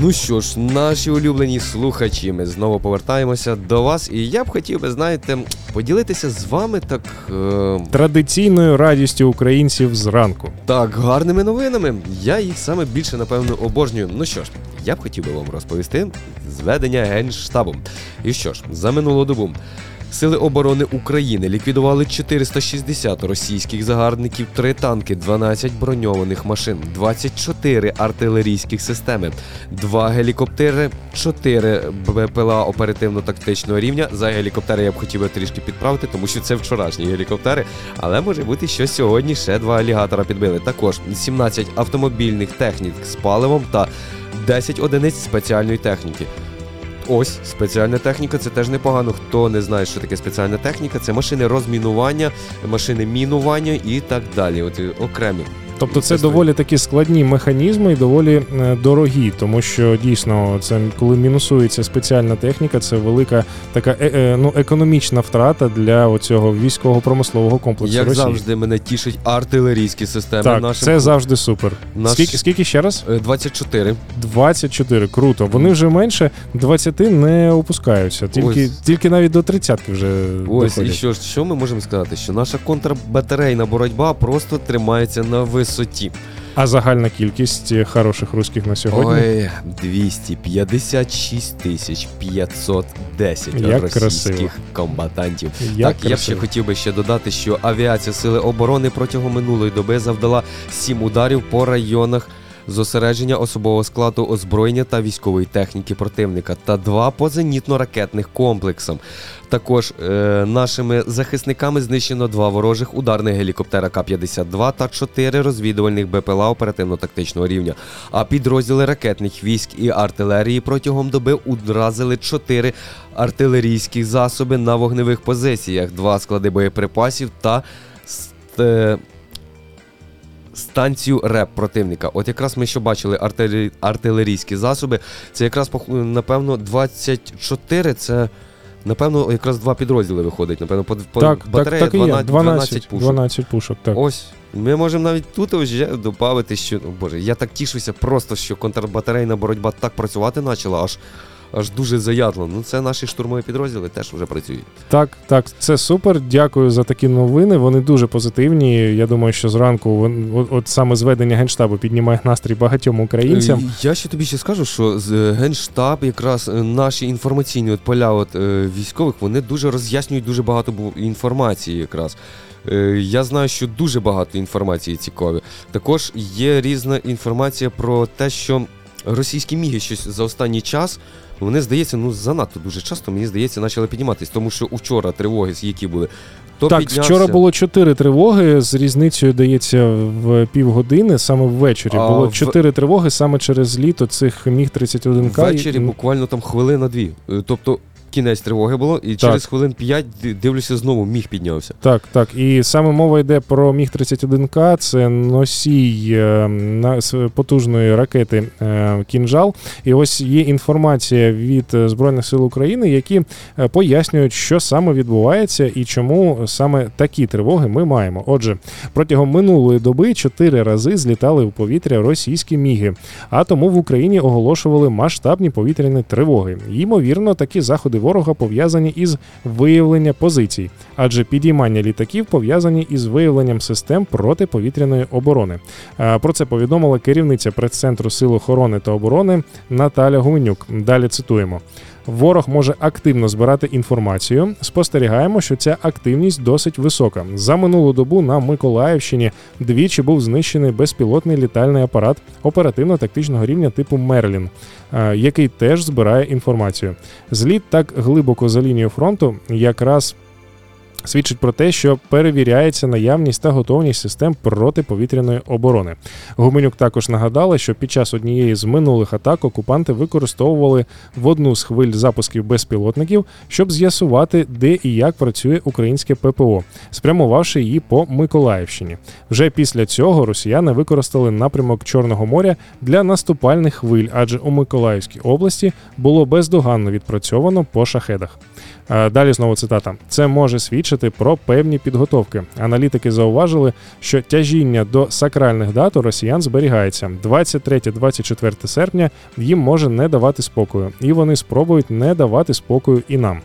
Ну що ж, наші улюблені слухачі, ми знову повертаємося до вас, і я б хотів би, знаєте, поділитися з вами так. Е- Традиційною радістю українців зранку. Так, гарними новинами. Я їх саме більше, напевно, обожнюю. Ну що ж, я б хотів би вам розповісти зведення генштабу. І що ж, за минулу добу Сили оборони України ліквідували 460 російських загарбників, 3 танки, 12 броньованих машин, 24 артилерійських системи, 2 гелікоптери, 4 БПЛА оперативно-тактичного рівня. За гелікоптери я б хотів би трішки підправити, тому що це вчорашні гелікоптери. Але може бути, що сьогодні ще два алігатора підбили. Також 17 автомобільних технік з паливом та 10 одиниць спеціальної техніки. Ось спеціальна техніка, це теж непогано. Хто не знає, що таке спеціальна техніка, це машини розмінування, машини мінування і так далі. От е, окремі. Тобто це доволі такі складні механізми і доволі е, дорогі, тому що дійсно це коли мінусується спеціальна техніка, це велика така е, е, ну, економічна втрата для оцього військово-промислового комплексу Як Росії. завжди, мене тішить артилерійські системи Так, нашим. це завжди супер. Наш- Скільки, скільки ще раз? Е, 24. 24. Круто. Вони вже менше 20 не опускаються. Тільки, Ось. тільки навіть до 30 вже Ось і що що ми можемо сказати? Що наша контрбатарейна боротьба просто тримається на висоті. А загальна кількість е, хороших руських на сьогодні. Ой, 256 тисяч 510 Як російських красиво. комбатантів. Як так, я б ще хотів би ще додати, що авіація Сили оборони протягом минулої доби завдала сім ударів по районах зосередження особового складу озброєння та військової техніки противника та два по зенітно-ракетних комплексам. Також е, нашими захисниками знищено два ворожих ударних гелікоптера К-52 та чотири розвідувальних БПЛА оперативно-тактичного рівня. А підрозділи ракетних військ і артилерії протягом доби уразили чотири артилерійські засоби на вогневих позиціях, два склади боєприпасів та ст- станцію РЕП противника. От якраз ми що бачили артилері- артилерійські засоби. Це якраз напевно 24, це. Напевно, якраз два підрозділи виходить. Напевно, по, так, так, батарея так і 12, 12 пушок. 12 пушок, так. Ось. Ми можемо навіть тут вже додати, що. О, Боже, я так тішуся просто, що контрбатарейна боротьба так працювати почала, аж, аж дуже заядло. Ну, це наші штурмові підрозділи теж вже працюють. Так, так, це супер. Дякую за такі новини. Вони дуже позитивні. Я думаю, що зранку от, от саме зведення генштабу піднімає настрій багатьом українцям. Е, Я ще тобі ще скажу, що з е, Генштаб, якраз е, наші інформаційні от поля от, військових, вони дуже роз'яснюють дуже багато інформації якраз. Я знаю, що дуже багато інформації цікаві. Також є різна інформація про те, що російські міги щось за останній час. Вони здається, ну занадто дуже часто, мені здається, почали підніматись, тому що учора тривоги, які були, то так, піднявся, вчора було чотири тривоги. З різницею дається в півгодини, саме ввечері. А було в- чотири тривоги саме через літо цих міг 31 к Ввечері буквально там хвилина дві. Е, Тобто кінець тривоги було, і через хвилин п'ять дивлюся, знову міг піднявся. Так, так. І саме мова йде про Міг 31К. Це носій е, на потужної ракети е, Кінжал. І ось є інформація від е, Збройних сил України, які пояснюють, що саме відбувається і чому саме такі тривоги ми маємо. Отже, протягом минулої доби чотири рази злітали в повітря російські міги, а тому в Україні оголошували масштабні повітряні тривоги. Ймовірно, такі заходи ворога пов'язані із виявлення позицій, адже підіймання літаків пов'язані із виявленням систем протиповітряної оборони. Про це повідомила керівниця прес-центру Сил охорони та оборони Наталя Гуменюк. Далі цитуємо. Ворог може активно збирати інформацію. Спостерігаємо, що ця активність досить висока. За минулу добу на Миколаївщині двічі був знищений безпілотний літальний апарат оперативно-тактичного рівня типу Мерлін, е, який теж збирає інформацію. Зліт так глибоко за лінію фронту якраз. Свідчить про те, що перевіряється наявність та готовність систем протиповітряної оборони. Гуменюк також нагадала, що під час однієї з минулих атак окупанти використовували в одну з хвиль запусків безпілотників, щоб з'ясувати, де і як працює українське ППО, спрямувавши її по Миколаївщині. Вже після цього росіяни використали напрямок Чорного моря для наступальних хвиль, адже у Миколаївській області було бездоганно відпрацьовано по шахедах. Е, Далі знову цитата: це може свідчити про певні підготовки. Аналітики зауважили, що тяжіння до сакральних дат у росіян зберігається. 23-24 серпня їм може не давати спокою, і вони спробують не давати спокою і нам.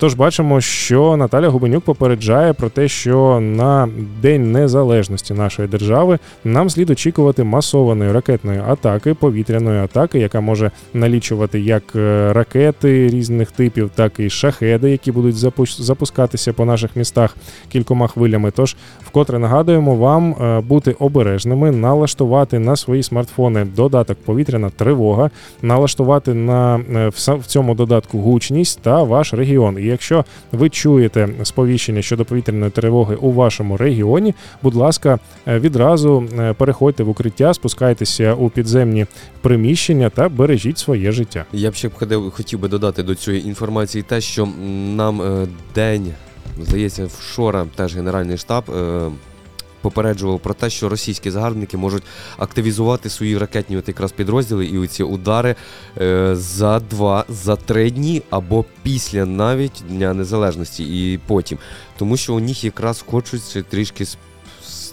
Тож бачимо, що Наталя Губенюк попереджає про те, що на День Незалежності нашої держави нам слід очікувати масованої ракетної атаки, повітряної атаки, яка може налічувати як е, ракети різних типів, так і шахеди, які будуть запу- запускатися по наших містах кількома хвилями. Тож, вкотре нагадуємо вам е, бути обережними, налаштувати на свої смартфони додаток повітряна тривога, налаштувати на е, в цьому додатку гучність та ваш регіон. Якщо ви чуєте сповіщення щодо повітряної тривоги у вашому регіоні, будь ласка, е, відразу е, переходьте в укриття, спускайтеся у підземні приміщення та бережіть своє життя. Я б ще б хотів би додати до цієї інформації те, що нам е, день, здається, вчора теж Генеральний штаб. Попереджував про те, що російські загарбники можуть активізувати свої ракетні от якраз підрозділи і оці удари е, за два, за три дні або після навіть Дня Незалежності і потім. Тому що у них якраз хочуть трішки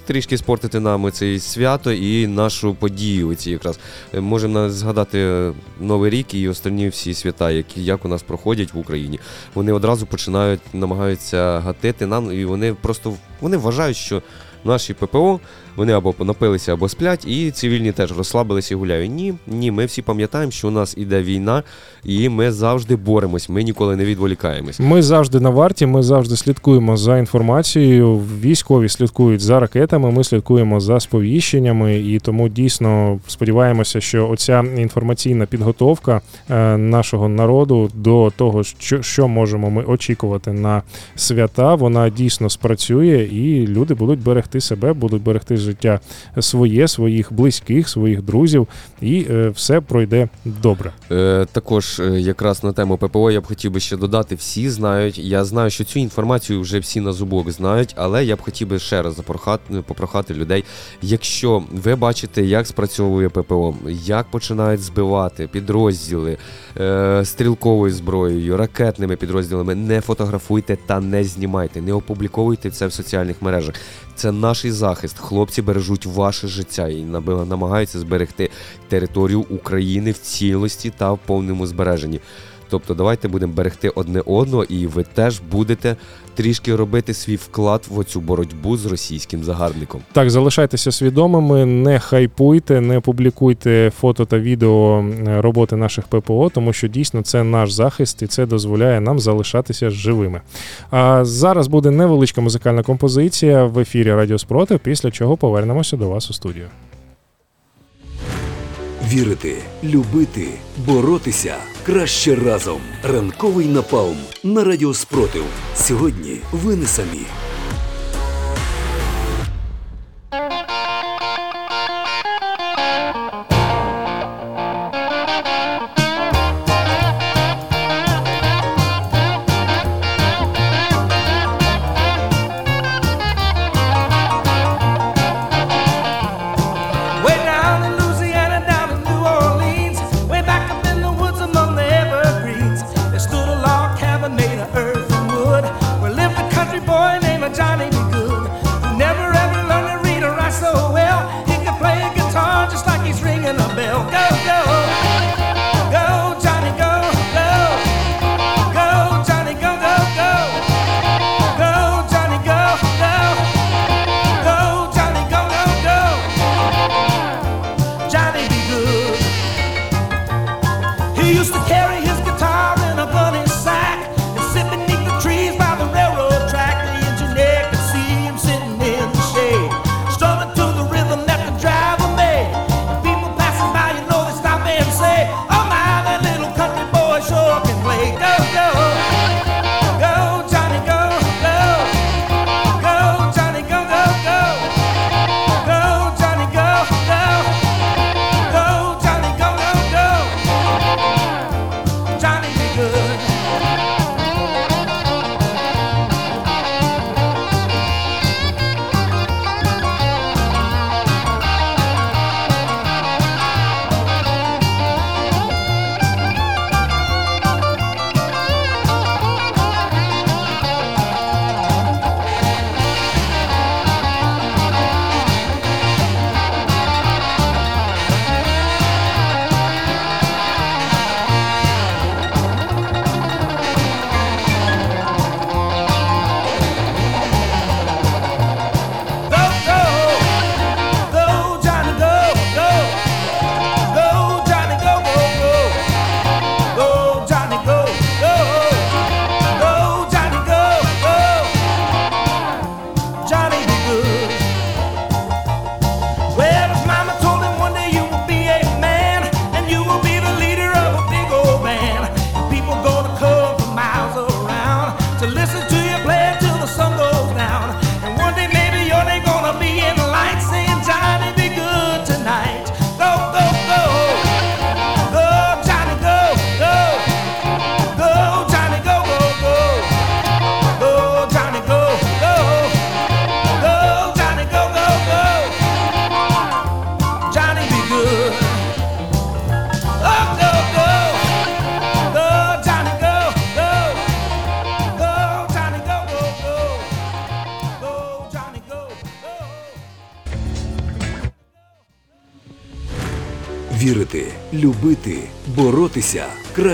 трішки спортити нам це свято і нашу подію. Оці якраз Е, можемо згадати е, Новий рік і останні всі свята, які як у нас проходять в Україні. Вони одразу починають намагаються гатити нам, і вони просто вони вважають, що наші ППО вони або напилися, або сплять, і цивільні теж розслабилися і гуляють. Ні, ні, ми всі пам'ятаємо, що у нас іде війна, і ми завжди боремось. Ми ніколи не відволікаємось. Ми завжди на варті, ми завжди слідкуємо за інформацією. Військові слідкують за ракетами, ми слідкуємо за сповіщеннями, і тому дійсно сподіваємося, що оця інформаційна підготовка е, нашого народу до того, що можемо ми очікувати на свята, вона дійсно спрацює, і люди будуть берегти себе, будуть берегти життя своє, своїх близьких, своїх друзів, і е, все пройде добре. Е, також е, якраз на тему ППО я б хотів би ще додати. Всі знають. Я знаю, що цю інформацію вже всі на зубок знають, але я б хотів би ще раз запрохати, попрохати людей. Якщо ви бачите, як спрацьовує ППО, як починають збивати підрозділи е, стрілковою зброєю, ракетними підрозділами, не фотографуйте та не знімайте, не опубліковуйте це в соціальних мережах. Це наш захист. Хлопці бережуть ваше життя і намагаються зберегти територію України в цілості та в повному збереженні. Тобто давайте будемо берегти одне одного, і ви теж будете трішки робити свій вклад в оцю боротьбу з російським загарбником. Так, залишайтеся свідомими, не хайпуйте, не публікуйте фото та відео е, роботи наших ППО, тому що дійсно це наш захист і це дозволяє нам залишатися живими. А зараз буде невеличка музикальна композиція в ефірі Радіо Спротив, після чого повернемося до вас у студію. Вірити, любити, боротися краще разом. Ранковий напалм на радіо Спротив. Сьогодні ви не самі.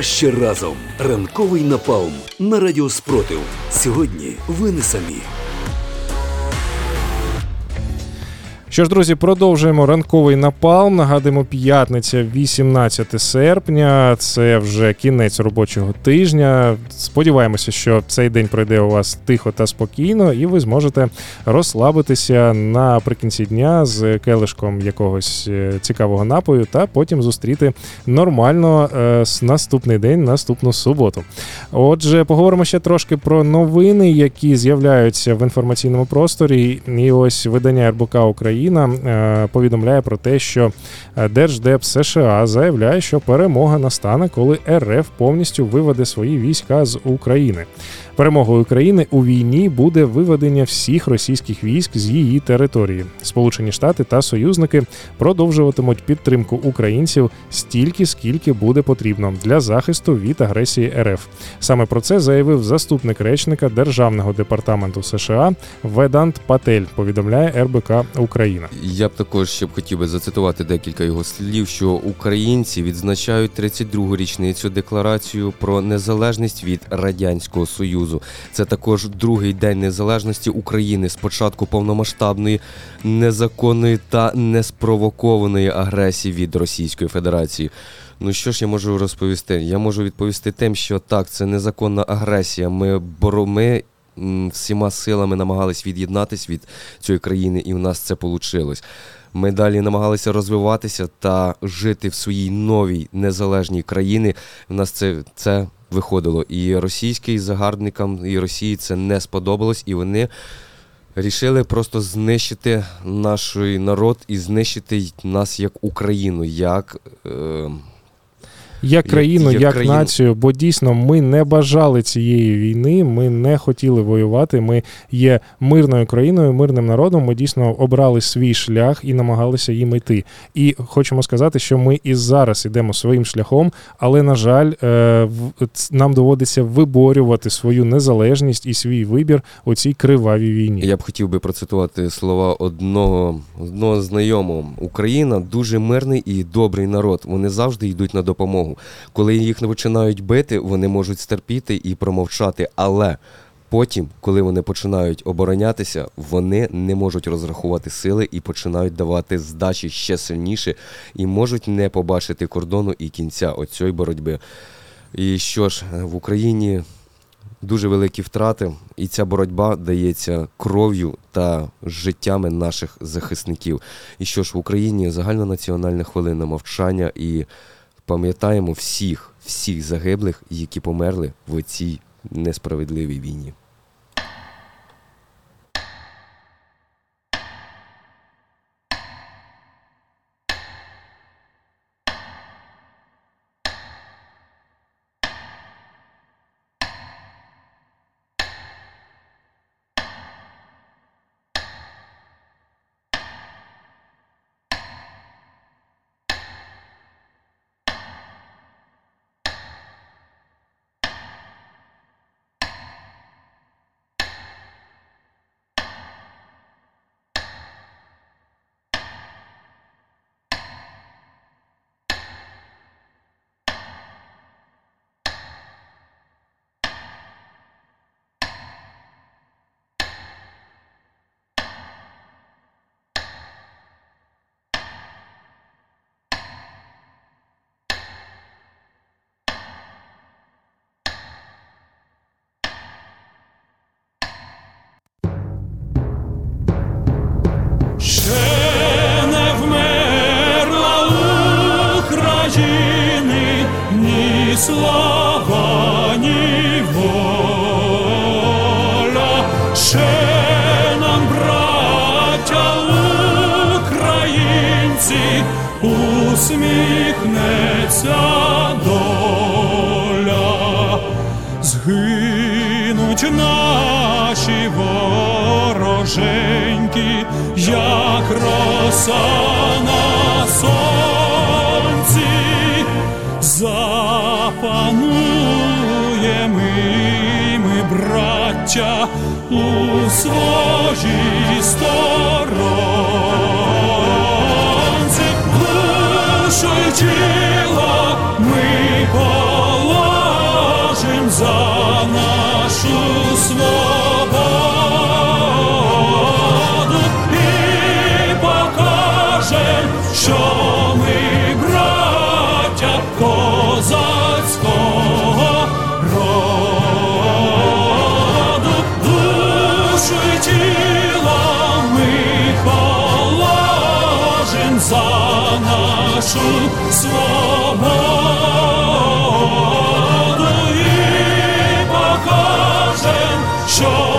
Краще разом. Ранковий напалм на радіо Спротив. Сьогодні ви не самі. Що ж, друзі, продовжуємо ранковий напалм. Нагадуємо, п'ятниця, 18 серпня. Це вже кінець робочого тижня. Сподіваємося, що цей день пройде у вас тихо та спокійно, і ви зможете розслабитися наприкінці дня з келишком якогось е, цікавого напою, та потім зустріти нормально е, наступний день, наступну суботу. Отже, поговоримо ще трошки про новини, які з'являються в інформаційному просторі. І ось видання РБК Україна е, повідомляє про те, що е, Держдеп США заявляє, що перемога настане, коли РФ повністю виведе свої війська з України. Перемогою України у війні буде виведення всіх російських військ з її території. Сполучені Штати та союзники продовжуватимуть підтримку українців стільки, скільки буде потрібно для захисту від агресії РФ. Саме про це заявив заступник речника Державного департаменту США Ведант Патель. Повідомляє РБК Україна. Я б також ще б хотів би зацитувати декілька його слів, що українці відзначають 32-гу річницю декларацію про незалежність від радянського союзу. Це також другий день незалежності України з початку повномасштабної, незаконної та неспровокованої агресії від Російської Федерації. Ну що ж я можу розповісти? Я можу відповісти тим, що так, це незаконна агресія. Ми боро... ми м, всіма силами намагались від'єднатись від цієї країни, і в нас це вийшло. Ми далі намагалися розвиватися та жити в своїй новій незалежній країні. У нас це, це виходило. І російським загарбникам і Росії це не сподобалось, і вони рішили просто знищити наш народ і знищити нас як Україну, як. Е, Як країну, як як, країну. націю, бо дійсно ми не бажали цієї війни, ми не хотіли воювати. Ми є мирною країною, мирним народом. Ми дійсно обрали свій шлях і намагалися їм йти. І хочемо сказати, що ми і зараз йдемо своїм шляхом, але на жаль, е, в- нам доводиться виборювати свою незалежність і свій вибір у цій кривавій війні. Я б хотів би процитувати слова одного, одного знайомого. Україна дуже мирний і добрий народ. Вони завжди йдуть на допомогу. Коли їх починають бити, вони можуть стерпіти і промовчати. Але потім, коли вони починають оборонятися, вони не можуть розрахувати сили і починають давати здачі ще сильніше, і можуть не побачити кордону і кінця оцієї боротьби. І що ж, в Україні дуже великі втрати, і ця боротьба дається кров'ю та життями наших захисників. І що ж в Україні загальнонаціональна хвилина мовчання і пам'ятаємо всіх, всіх загиблих, які померли в цій несправедливій війні. Слава, ні. Ще нам, браття українці, усміхнеться доля. Згинуть наші вороженьки, як роса на сонці, браття, у своїй сторонці, душою тіло ми положим за нашу свободу. І покажем, що нашу свободу і покажем, що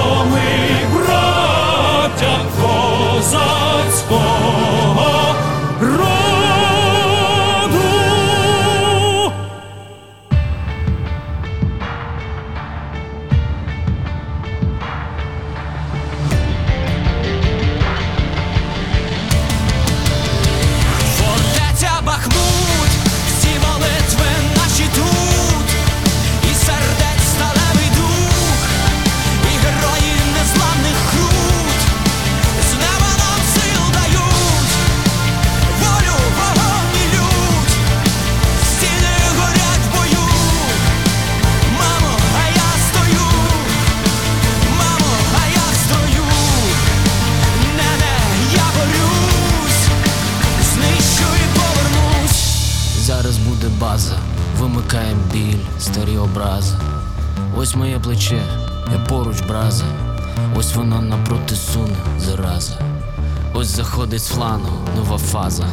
Ось заходить з флангу нова фаза.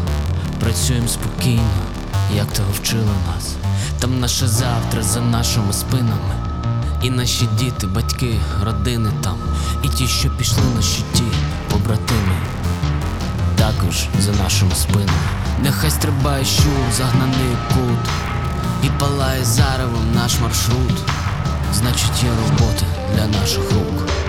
Працюємо спокійно, як того вчили нас. Там наше завтра за нашими спинами. І наші діти, батьки, родини там, і ті, що пішли на щиті, побратими також за нашими спинами. Нехай стрибає щур, загнаний кут, і палає заревом наш маршрут. Значить, є робота для наших рук.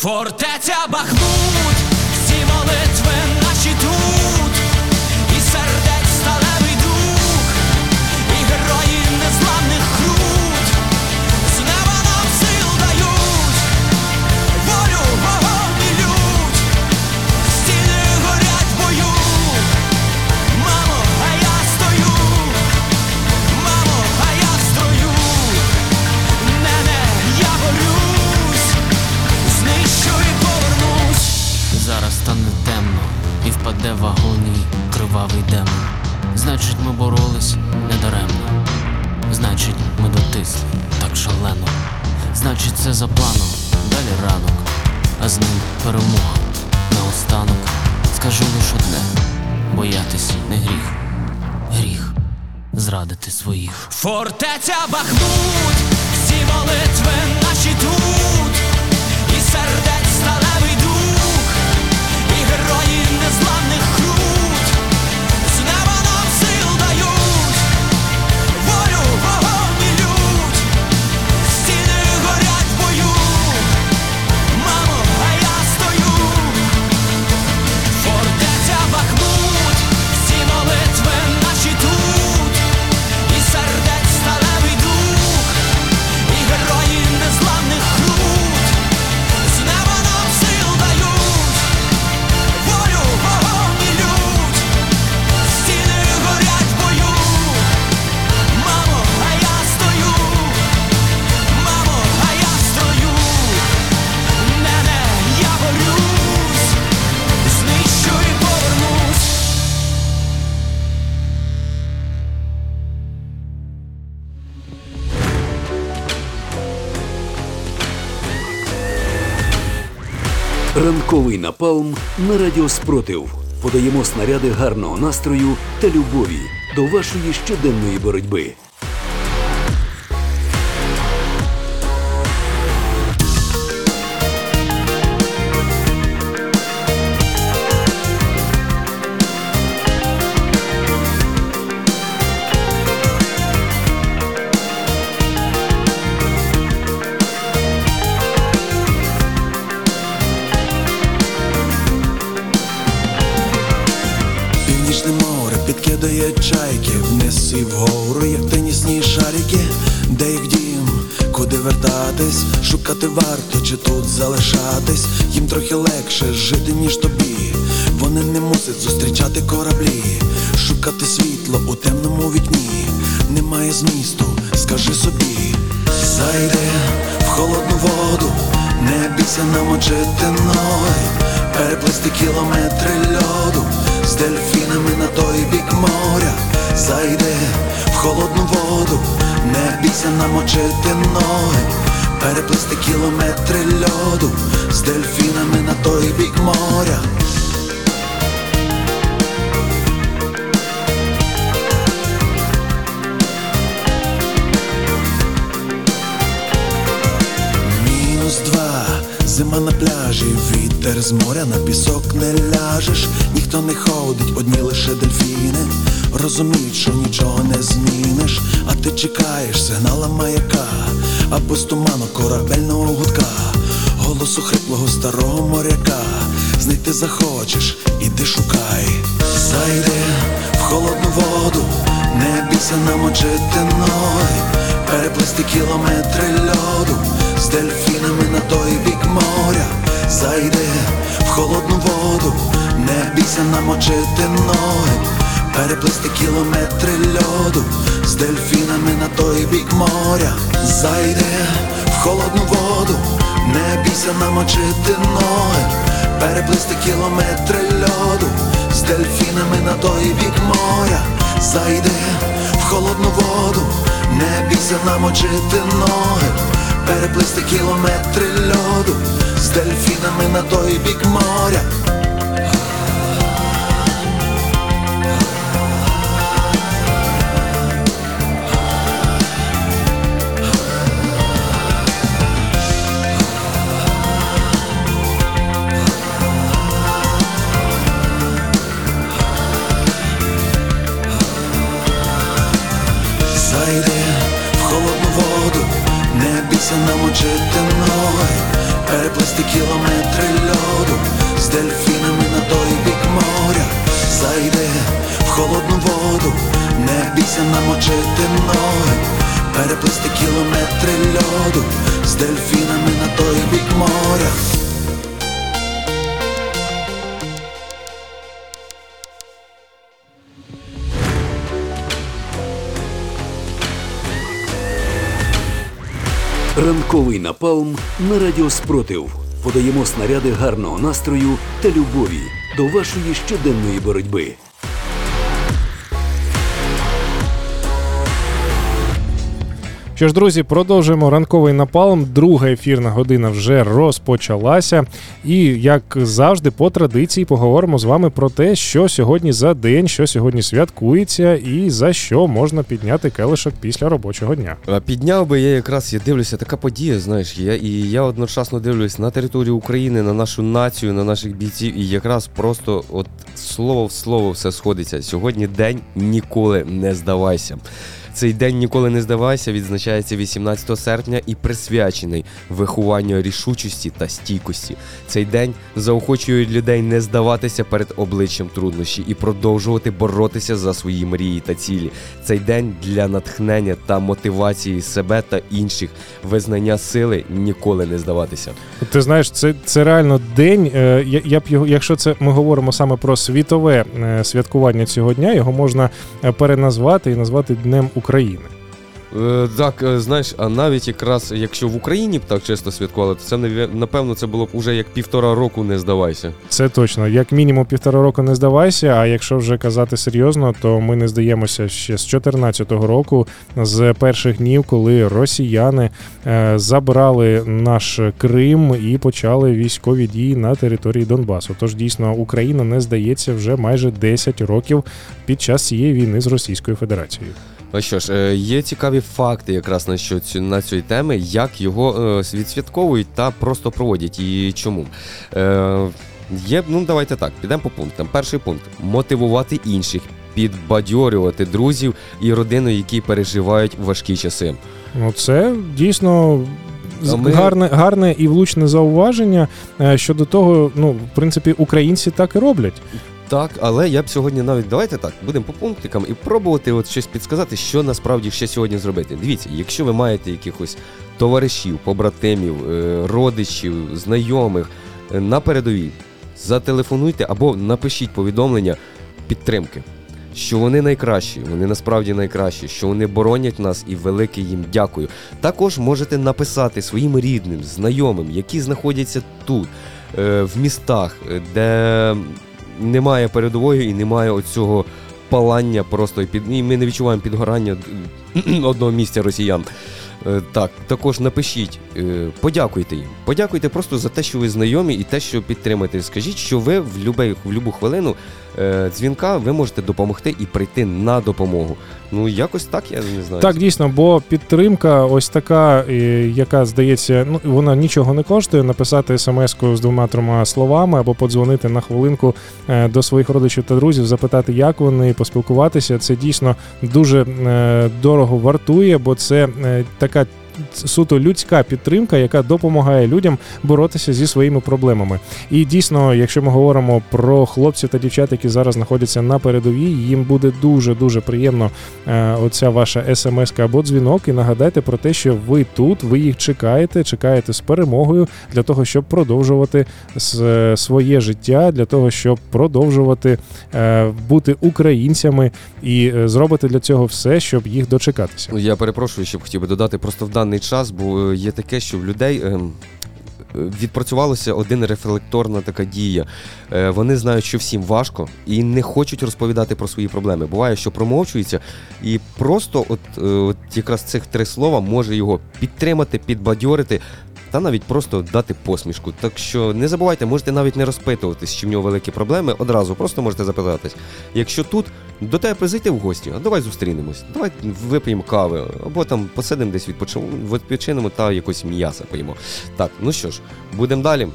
Фортеця Бахмут, всі молитви наші тут, кривавий демон. Значить, ми боролись недаремно. Значить, ми дотисли так шалено. Значить, це за планом, далі ранок, а з ним перемога. Наостанок скажу лиш одне: боятись не гріх, гріх зрадити своїх. Фортеця Бахмут, всі молитви наші тут, напалм на радіо Спротив. Подаємо снаряди гарного настрою та любові до вашої щоденної боротьби. Шукати варто чи тут залишатись, їм трохи легше жити, ніж тобі. Вони не мусять зустрічати кораблі, шукати світло у темному вікні. Немає змісту, скажи собі, зайди в холодну воду, не бійся намочити ноги, переплисти кілометри льоду з дельфінами на той бік моря. Зайди в холодну воду, не бійся намочити ноги, переплисти кілометри льоду з дельфінами на той бік моря. Зима на пляжі, вітер з моря на пісок не ляжеш, ніхто не ходить, одні лише дельфіни. Розуміють, що нічого не зміниш, а ти чекаєш сигнала маяка, або з туману корабельного гудка, голосу хриплого старого моряка. Знайти захочеш, іди шукай, зайди в холодну воду, не бійся намочити ноги, переплисти кілометри льоду з дельфінами на той бік моря. Зайди в холодну воду, не бійся намочити ноги, переплисти кілометри льоду з дельфінами на той бік моря. Зайди в холодну воду, не бійся намочити ноги, переплисти кілометри льоду з дельфінами на той бік моря. Зайди в холодну воду, не бійся намочити ноги, переплисти кілометри льоду з дельфінами на той бік моря. Бійся намочити ноги, переплисти кілометри льоду з дельфінами на той бік моря. Ранковий напалм на радіо Спротив. Подаємо снаряди гарного настрою та любові до вашої щоденної боротьби. Що ж, друзі, продовжуємо ранковий напалм. Друга ефірна година вже розпочалася. І як завжди, по традиції поговоримо з вами про те, що сьогодні за день, що сьогодні святкується, і за що можна підняти келишок після робочого дня. Підняв би я якраз, я дивлюся, така подія, знаєш, я, і я одночасно дивлюсь на територію України, на нашу націю, на наших бійців, і якраз просто от слово в слово все сходиться. Сьогодні день ніколи не здавайся. Цей день ніколи не здавайся відзначається 18 серпня і присвячений вихованню рішучості та стійкості. Цей день заохочує людей не здаватися перед обличчям труднощі і продовжувати боротися за свої мрії та цілі. Цей день для натхнення та мотивації себе та інших, визнання сили ніколи не здаватися. Ти знаєш, це, це реально день. е, Я, я б його, якщо це ми говоримо саме про світове е, святкування цього дня, його можна е, переназвати і назвати Днем України. Е, так, е, знаєш, а навіть якраз якщо в Україні б так чисто святкували, то це наве- напевно це було б уже як півтора року не здавайся. Це точно. Як мінімум півтора року не здавайся. А якщо вже казати серйозно, то ми не здаємося ще з 2014 року, з перших днів, коли росіяни е, забрали наш Крим і почали військові дії на території Донбасу. Тож дійсно Україна не здається вже майже 10 років під час цієї війни з Російською Федерацією. А що ж, е, є цікаві факти якраз на що на цієї теми, як його е, відсвятковують та просто проводять і чому. Е, є, ну давайте так, підемо по пунктам. Перший пункт мотивувати інших, підбадьорювати друзів і родину, які переживають важкі часи. Ну, це дійсно ми- гарне, гарне і влучне зауваження щодо того, ну, в принципі, українці так і роблять. Так, але я б сьогодні навіть давайте так, будемо по пунктикам і пробувати от щось підсказати, що насправді ще сьогодні зробити. Дивіться, якщо ви маєте якихось товаришів, побратимів, е, родичів, знайомих е, на передовій, зателефонуйте або напишіть повідомлення підтримки. Що вони найкращі, вони насправді найкращі, що вони боронять нас і велике їм дякую. Також можете написати своїм рідним, знайомим, які знаходяться тут, е, в містах, де немає передової і немає оцього палання просто під і ми не відчуваємо підгорання одного місця росіян. Е, Так, також напишіть, е, подякуйте їм. Подякуйте просто за те, що ви знайомі, і те, що підтримуєте. Скажіть, що ви в любе, в любу хвилину дзвінка ви можете допомогти і прийти на допомогу. Ну, якось так, я не знаю. Так, дійсно, бо підтримка, ось така, е, яка здається, ну вона нічого не коштує. Написати смс-ку з двома-трьома словами або подзвонити на хвилинку е, до своїх родичів та друзів, запитати, як вони, поспілкуватися. Це дійсно дуже е, дорого вартує, бо це е, така. Суто людська підтримка, яка допомагає людям боротися зі своїми проблемами. І дійсно, якщо ми говоримо про хлопців та дівчат, які зараз знаходяться на передовій, їм буде дуже дуже приємно е, оця ваша смс або дзвінок. І нагадайте про те, що ви тут, ви їх чекаєте, чекаєте з перемогою для того, щоб продовжувати своє життя, для того, щоб продовжувати е, бути українцями і е, зробити для цього все, щоб їх дочекатися. Ну, Я перепрошую, ще б хотів би додати просто в даний час, бо е, є таке, що в людей. е, Відпрацювалася один рефлекторна така дія. Е, Вони знають, що всім важко і не хочуть розповідати про свої проблеми. Буває, що промовчується, і просто, от, от якраз цих три слова може його підтримати, підбадьорити та навіть просто дати посмішку. Так що не забувайте, можете навіть не розпитуватись, чи в нього великі проблеми. Одразу просто можете запитатись. Якщо тут до тебе зайти в гості, а давай зустрінемось, давай вип'ємо кави, або там посидимо десь відпочинемо, та якось м'яса поїмо. Так, ну що ж, будемо далі.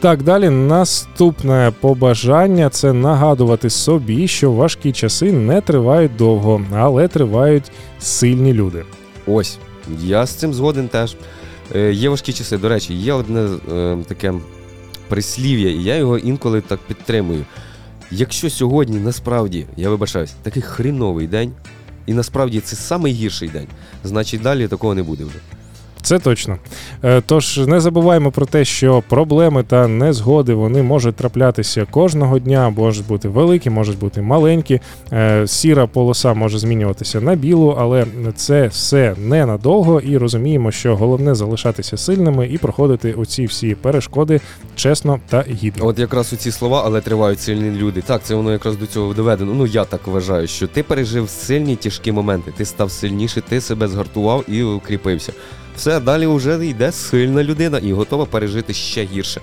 Так, далі наступне побажання це нагадувати собі, що важкі часи не тривають довго, але тривають сильні люди. Ось, я з цим згоден теж. Е, є важкі часи. До речі, є одне е, таке прислів'я, і я його інколи так підтримую. Якщо сьогодні насправді, я вибачаюсь, такий хріновий день, і насправді це найгірший день, значить далі такого не буде вже. Це точно. Е, Тож не забуваємо про те, що проблеми та незгоди вони можуть траплятися кожного дня, можуть бути великі, можуть бути маленькі. Е, Сіра полоса може змінюватися на білу, але це все ненадовго, і розуміємо, що головне залишатися сильними і проходити оці всі перешкоди чесно та гідно. От якраз у ці слова, але тривають сильні люди. Так, це воно якраз до цього доведено. Ну я так вважаю, що ти пережив сильні тяжкі моменти, ти став сильніше, ти себе згартував і укріпився. Все, далі вже йде сильна людина і готова пережити ще гірше.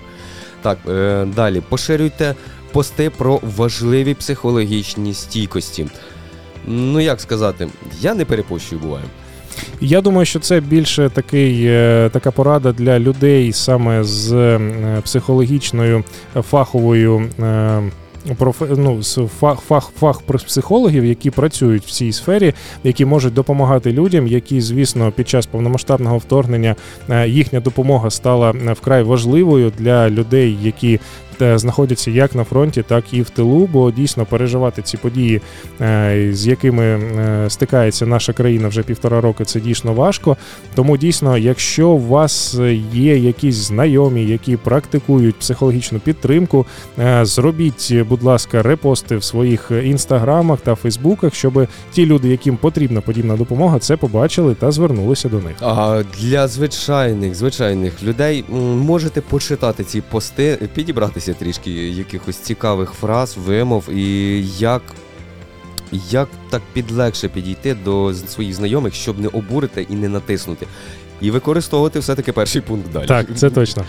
Так, е, далі поширюйте пости про важливі психологічні стійкості. Ну як сказати, я не перепощую буваю. Я думаю, що це більше такий, е, така порада для людей саме з е, психологічною е, фаховою. е, профе- ну, фах, фах, фах психологів, які працюють в цій сфері, які можуть допомагати людям, які, звісно, під час повномасштабного вторгнення е, їхня допомога стала е, вкрай важливою для людей, які знаходяться як на фронті, так і в тилу, бо дійсно переживати ці події, е, з якими е, стикається наша країна вже півтора роки, це дійсно важко. Тому дійсно, якщо у вас є якісь знайомі, які практикують психологічну підтримку, е, зробіть, будь ласка, репости в своїх інстаграмах та фейсбуках, щоб ті люди, яким потрібна подібна допомога, це побачили та звернулися до них. А для звичайних звичайних людей можете почитати ці пости, підібратися трішки якихось цікавих фраз, вимов і як. Як так підлегше підійти до своїх знайомих, щоб не обурити і не натиснути. І використовувати все-таки перший пункт далі. Так, це точно.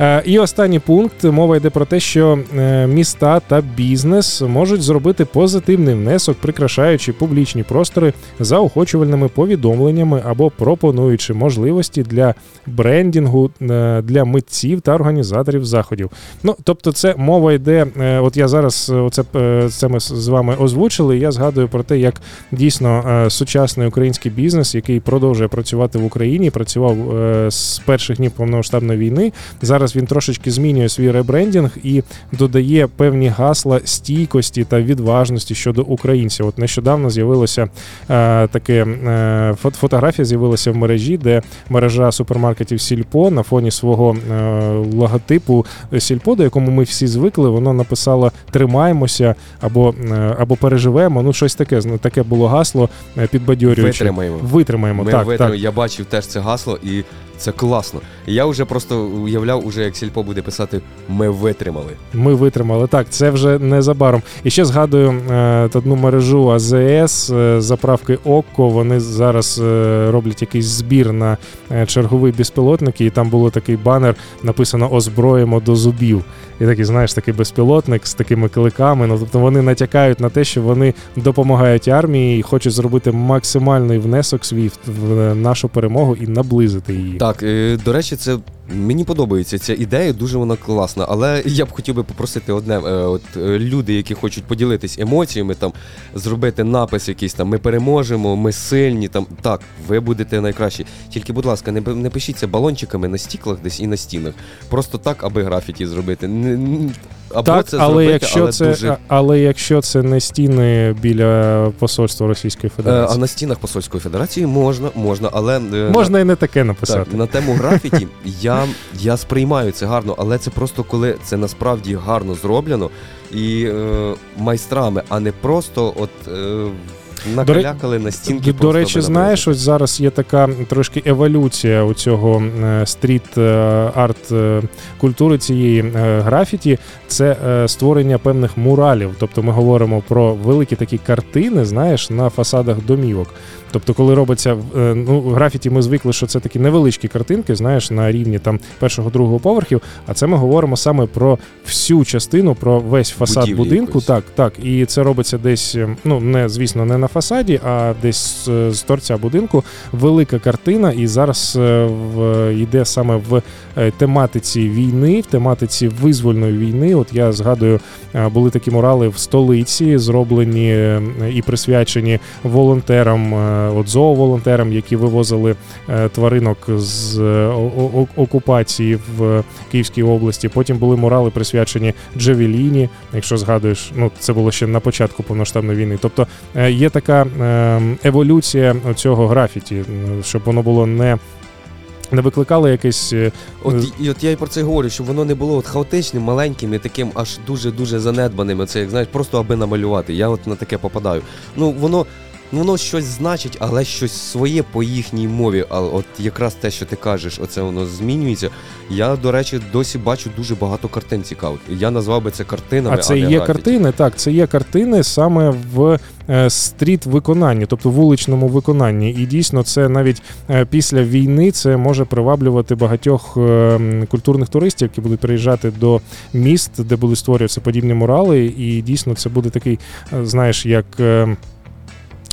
Е, і останній пункт мова йде про те, що е, міста та бізнес можуть зробити позитивний внесок, прикрашаючи публічні простори заохочувальними повідомленнями або пропонуючи можливості для брендінгу е, для митців та організаторів заходів. Ну тобто, це мова йде. От я зараз оце це ми з- вами озвучили. Я згадую про те, як дійсно сучасний український бізнес, який продовжує працювати в Україні, працює працював е, з перших днів повномасштабної війни. Зараз він трошечки змінює свій ребрендінг і додає певні гасла стійкості та відважності щодо українців. От нещодавно з'явилося е, таке е, фотографія з'явилася в мережі, де мережа супермаркетів Сільпо на фоні свого е, логотипу Сільпо, до якому ми всі звикли, воно написало тримаємося або, е, або переживемо. Ну, щось таке. зна- Таке було гасло підбадьорююче. Витримаємо. Витримаємо. Ми так, витримали. так. Я бачив теж це гасло, і це класно. Я вже просто уявляв, уже як сільпо буде писати Ми витримали. Ми витримали. Так, це вже незабаром. І ще згадую е, одну мережу АЗС, е, заправки ОККО. Вони зараз е, роблять якийсь збір на е, черговий безпілотник, і там було такий банер, написано Озброїмо до зубів. І такий, знаєш, такий безпілотник з такими кликами. Ну тобто вони натякають на те, що вони допомагають армії і хочуть зробити максимальний внесок свій в нашу перемогу і наблизити її. Так, е, до речі, це мені подобається ця ідея, дуже вона класна. Але я б хотів би попросити одне: е, от е, люди, які хочуть поділитись емоціями, там зробити напис якийсь там Ми переможемо, ми сильні. Там так, ви будете найкращі. Тільки, будь ласка, не, не пишіться балончиками на стіклах десь і на стінах. Просто так, аби графіті зробити. Або Так, це але зробити, якщо але це дуже... але якщо це не стіни біля посольства Російської Е, А на стінах Посольської Федерації можна, можна, але можна і не таке написати. Так, на тему графіті я, я сприймаю це гарно, але це просто коли це насправді гарно зроблено і е, майстрами, а не просто от е, накалякали на стінки. До, до речі, знаєш, ось зараз є така трошки еволюція у цього е, стріт е, арт е, культури цієї графіті. Це створення певних муралів. Тобто ми говоримо про великі такі картини, знаєш, на фасадах домівок. Тобто, коли робиться ну, ну, графіті, ми звикли, що це такі невеличкі картинки, знаєш, на рівні там першого другого поверхів. А це ми говоримо саме про всю частину, про весь фасад Будівлі будинку. Якось. Так, так. І це робиться десь, е, ну не звісно, не на фасаді, а десь з, з торця будинку. Велика картина, і зараз е, в йде саме в е, тематиці війни, в тематиці визвольної війни. От я згадую, е, були такі мурали в столиці, зроблені е, і присвячені волонтерам, е, от зооволонтерам, які вивозили е, тваринок з е, окупації в Київській області. Потім були мурали присвячені Джевеліні. Якщо згадуєш, ну це було ще на початку повноштабної війни. Тобто е, є така е, еволюція цього графіті, е, щоб воно було не. Не викликало якесь е, От, і, і от я і про це говорю, щоб воно не було от хаотичним, маленьким і таким аж дуже-дуже занедбаним. Це як знаєш, просто аби намалювати. Я от на таке попадаю. Ну воно. Ну, Воно щось значить, але щось своє по їхній мові. А от якраз те, що ти кажеш, оце воно змінюється. Я, до речі, досі бачу дуже багато картин цікавих. Я назвав би це картинами. А це не є графіті. картини, так, це є картини саме в е, стріт виконанні, тобто вуличному виконанні. І дійсно, це навіть е, після війни це може приваблювати багатьох е, культурних туристів, які будуть приїжджати до міст, де будуть створюватися подібні мурали. І дійсно це буде такий, знаєш, як.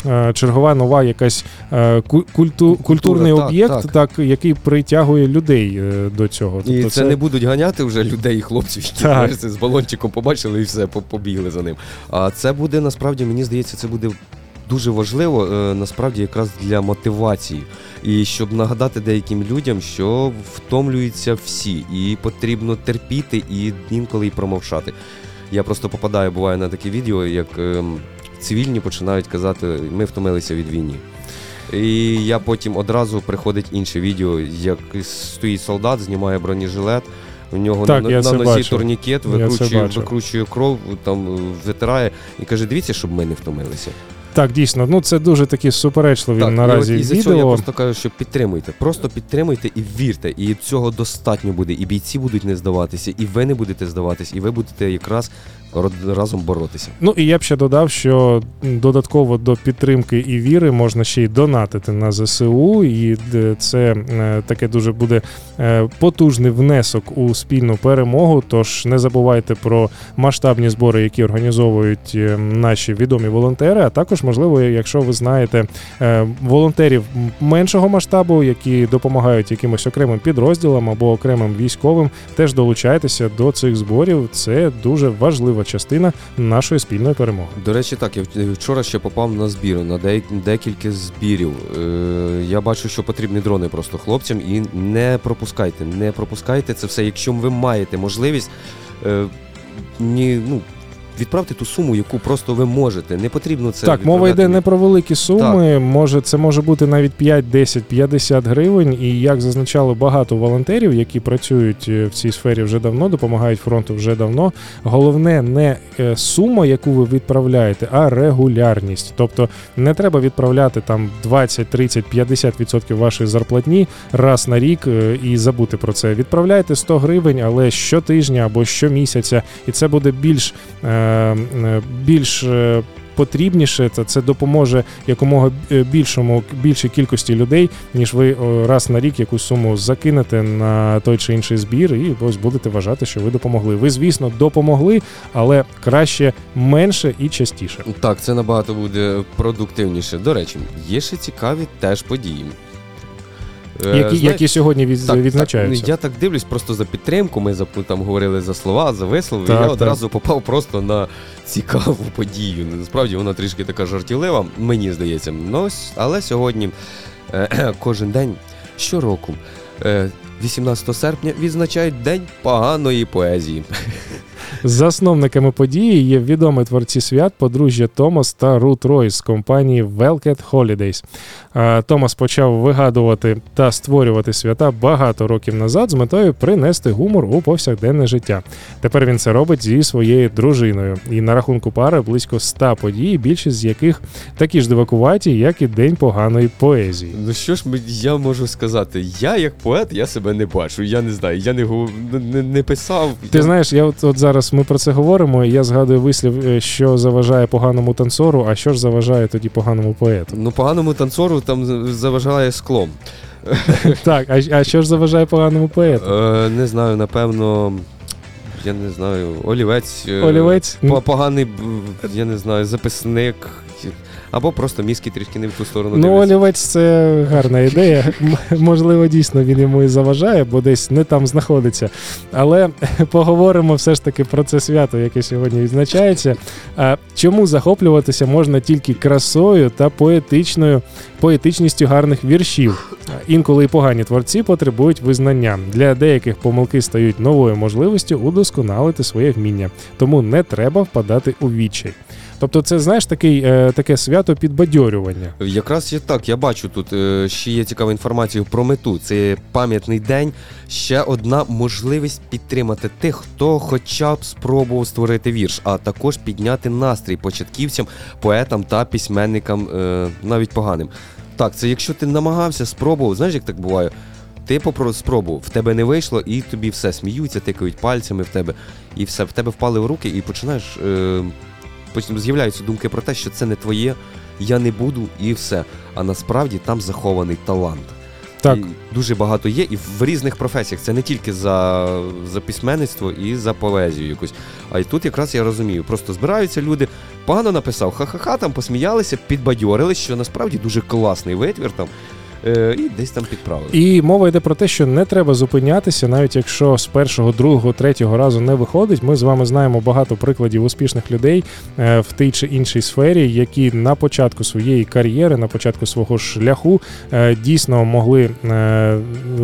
Е, Чергова нова якась е, культу, культурний так, об'єкт, так. так. який притягує людей е, до цього. І Тобто це, не будуть ганяти вже людей і хлопців, які Так. з балончиком побачили і все, по- побігли за ним. А це буде насправді, мені здається, це буде дуже важливо, насправді, якраз для мотивації. І щоб нагадати деяким людям, що втомлюються всі, і потрібно терпіти і інколи й промовчати. Я просто попадаю, буває на такі відео, як ем, цивільні починають казати, ми втомилися від війни. І я потім одразу приходить інше відео, як стоїть солдат, знімає бронежилет. У нього Так, на, я на це нозі бачив. турнікет, викручує, викручує кров, там витирає і каже: дивіться, щоб ми не втомилися. Так, дійсно, ну це дуже такі суперечливі так, наразі і, за цього я просто кажу, що підтримуйте. Просто підтримуйте і вірте. І цього достатньо буде. І бійці будуть не здаватися, і ви не будете здаватись, і ви будете якраз разом боротися. Ну і я б ще додав, що додатково до підтримки і віри можна ще й донатити на ЗСУ, і е, це е, таке дуже буде е, потужний внесок у спільну перемогу. Тож не забувайте про масштабні збори, які організовують е, наші відомі волонтери. А також Можливо, якщо ви знаєте е, волонтерів меншого масштабу, які допомагають якимось окремим підрозділам або окремим військовим, теж долучайтеся до цих зборів. Це дуже важлива частина нашої спільної перемоги. До речі, так, я вчора ще попав на збір, на декілька збірів. Е, я бачу, що потрібні дрони просто хлопцям, і не пропускайте, не пропускайте це все. Якщо ви маєте можливість, е, ні, ну, відправте ту суму, яку просто ви можете. Не потрібно це. так, мова йде не про великі суми. Може, це може бути навіть 5, 10, 50 гривень. І як зазначало багато волонтерів, які працюють е, в цій сфері вже давно, допомагають фронту вже давно. Головне не е, сума, яку ви відправляєте, а регулярність. Тобто не треба відправляти там 20, 30, 50% вашої зарплатні раз на рік е, і забути про це. Відправляйте 100 гривень, але щотижня або щомісяця, і це буде більш, більш е, потрібніше. Це, це допоможе якомога е, більшому більшій кількості людей, ніж ви раз на рік якусь суму закинете на той чи інший збір, і ось будете вважати, що ви допомогли. Ви, звісно, допомогли, але краще менше і частіше. Так, це набагато буде продуктивніше. До речі, є ще цікаві теж події. Е, Які, знає- які сьогодні від, Так, відзначаються. Так, я так дивлюсь просто за підтримку. Ми за, там говорили за слова, за вислови. Так, я так. одразу попав просто на цікаву подію. Насправді вона трішки така жартівлива, мені здається. Ну, ось, але сьогодні е, кожен день щороку. е, 18 серпня відзначають День поганої поезії. Засновниками події є відомі творці свят подружжя Томас та Рут Ройс з компанії Velvet Holidays. Томас почав вигадувати та створювати свята багато років назад з метою принести гумор у повсякденне життя. Тепер він це робить зі своєю дружиною. І на рахунку пари близько 100 подій, більшість з яких такі ж дивакуваті, як і День поганої поезії. Ну що ж я можу сказати? Я як поет, я себе не бачу. Я не знаю, я не, не, не писав. Ти я... знаєш, я от, от зараз ми про це говоримо. і Я згадую вислів, е, що заважає поганому танцору, а що ж заважає тоді поганому поету. Ну, поганому танцору там заважає склом. Так, а, а що ж заважає поганому поету? Е, не знаю, напевно. Я не знаю, олівець. е, Олівець? Поганий, я не знаю, записник. Або просто мізки трішки не в ту сторону. Ну, олівець це гарна ідея. Можливо, дійсно він йому і заважає, бо десь не там знаходиться. Але поговоримо все ж таки про це свято, яке сьогодні відзначається. А чому захоплюватися можна тільки красою та поетичною поетичністю гарних віршів? Інколи і погані творці потребують визнання. Для деяких помилки стають новою можливістю удосконалити своє вміння. Тому не треба впадати у відчай. Тобто, це знаєш такий, е, таке свято підбадьорювання. Якраз є так, я бачу тут е, ще є цікава інформація про мету. Це пам'ятний день. Ще одна можливість підтримати тих, хто хоча б спробував створити вірш, а також підняти настрій початківцям, поетам та письменникам, е, навіть поганим. Так, це якщо ти намагався, спробував, знаєш, як так буває? Ти попро спробував, в тебе не вийшло, і тобі все сміються, тикають пальцями в тебе, і все в тебе впали в руки, і починаєш. Е, потім з'являються думки про те, що це не твоє, я не буду, і все. А насправді там захований талант. Так. І дуже багато є, і в різних професіях. Це не тільки за, за письменництво і за поезію якусь. А й тут якраз я розумію. Просто збираються люди, погано написав, ха-ха-ха, там посміялися, підбадьорили, що насправді дуже класний витвір там. Е, і десь там підправили. І мова йде про те, що не треба зупинятися, навіть якщо з першого, другого, третього разу не виходить. Ми з вами знаємо багато прикладів успішних людей е, в тій чи іншій сфері, які на початку своєї кар'єри, на початку свого шляху е, дійсно могли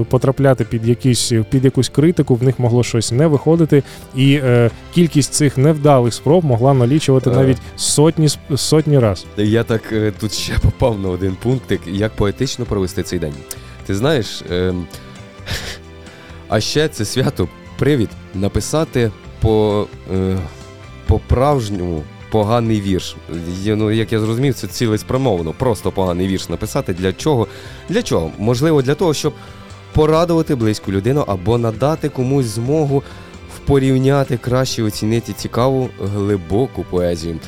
потрапляти під якісь під якусь критику, в них могло щось не виходити, і кількість цих невдалих спроб могла налічувати навіть сотні сотні раз. Я так тут ще попав на один пунктик, як поетично провести цей день. Ти знаєш, ем, а ще це свято привід написати по, е, по-правжньому поганий вірш. Є, ну, як я зрозумів, це цілеспрямовано, просто поганий вірш написати. Для чого? Для чого? Можливо, для того, щоб порадувати близьку людину або надати комусь змогу впорівняти, краще оцінити цікаву глибоку поезію.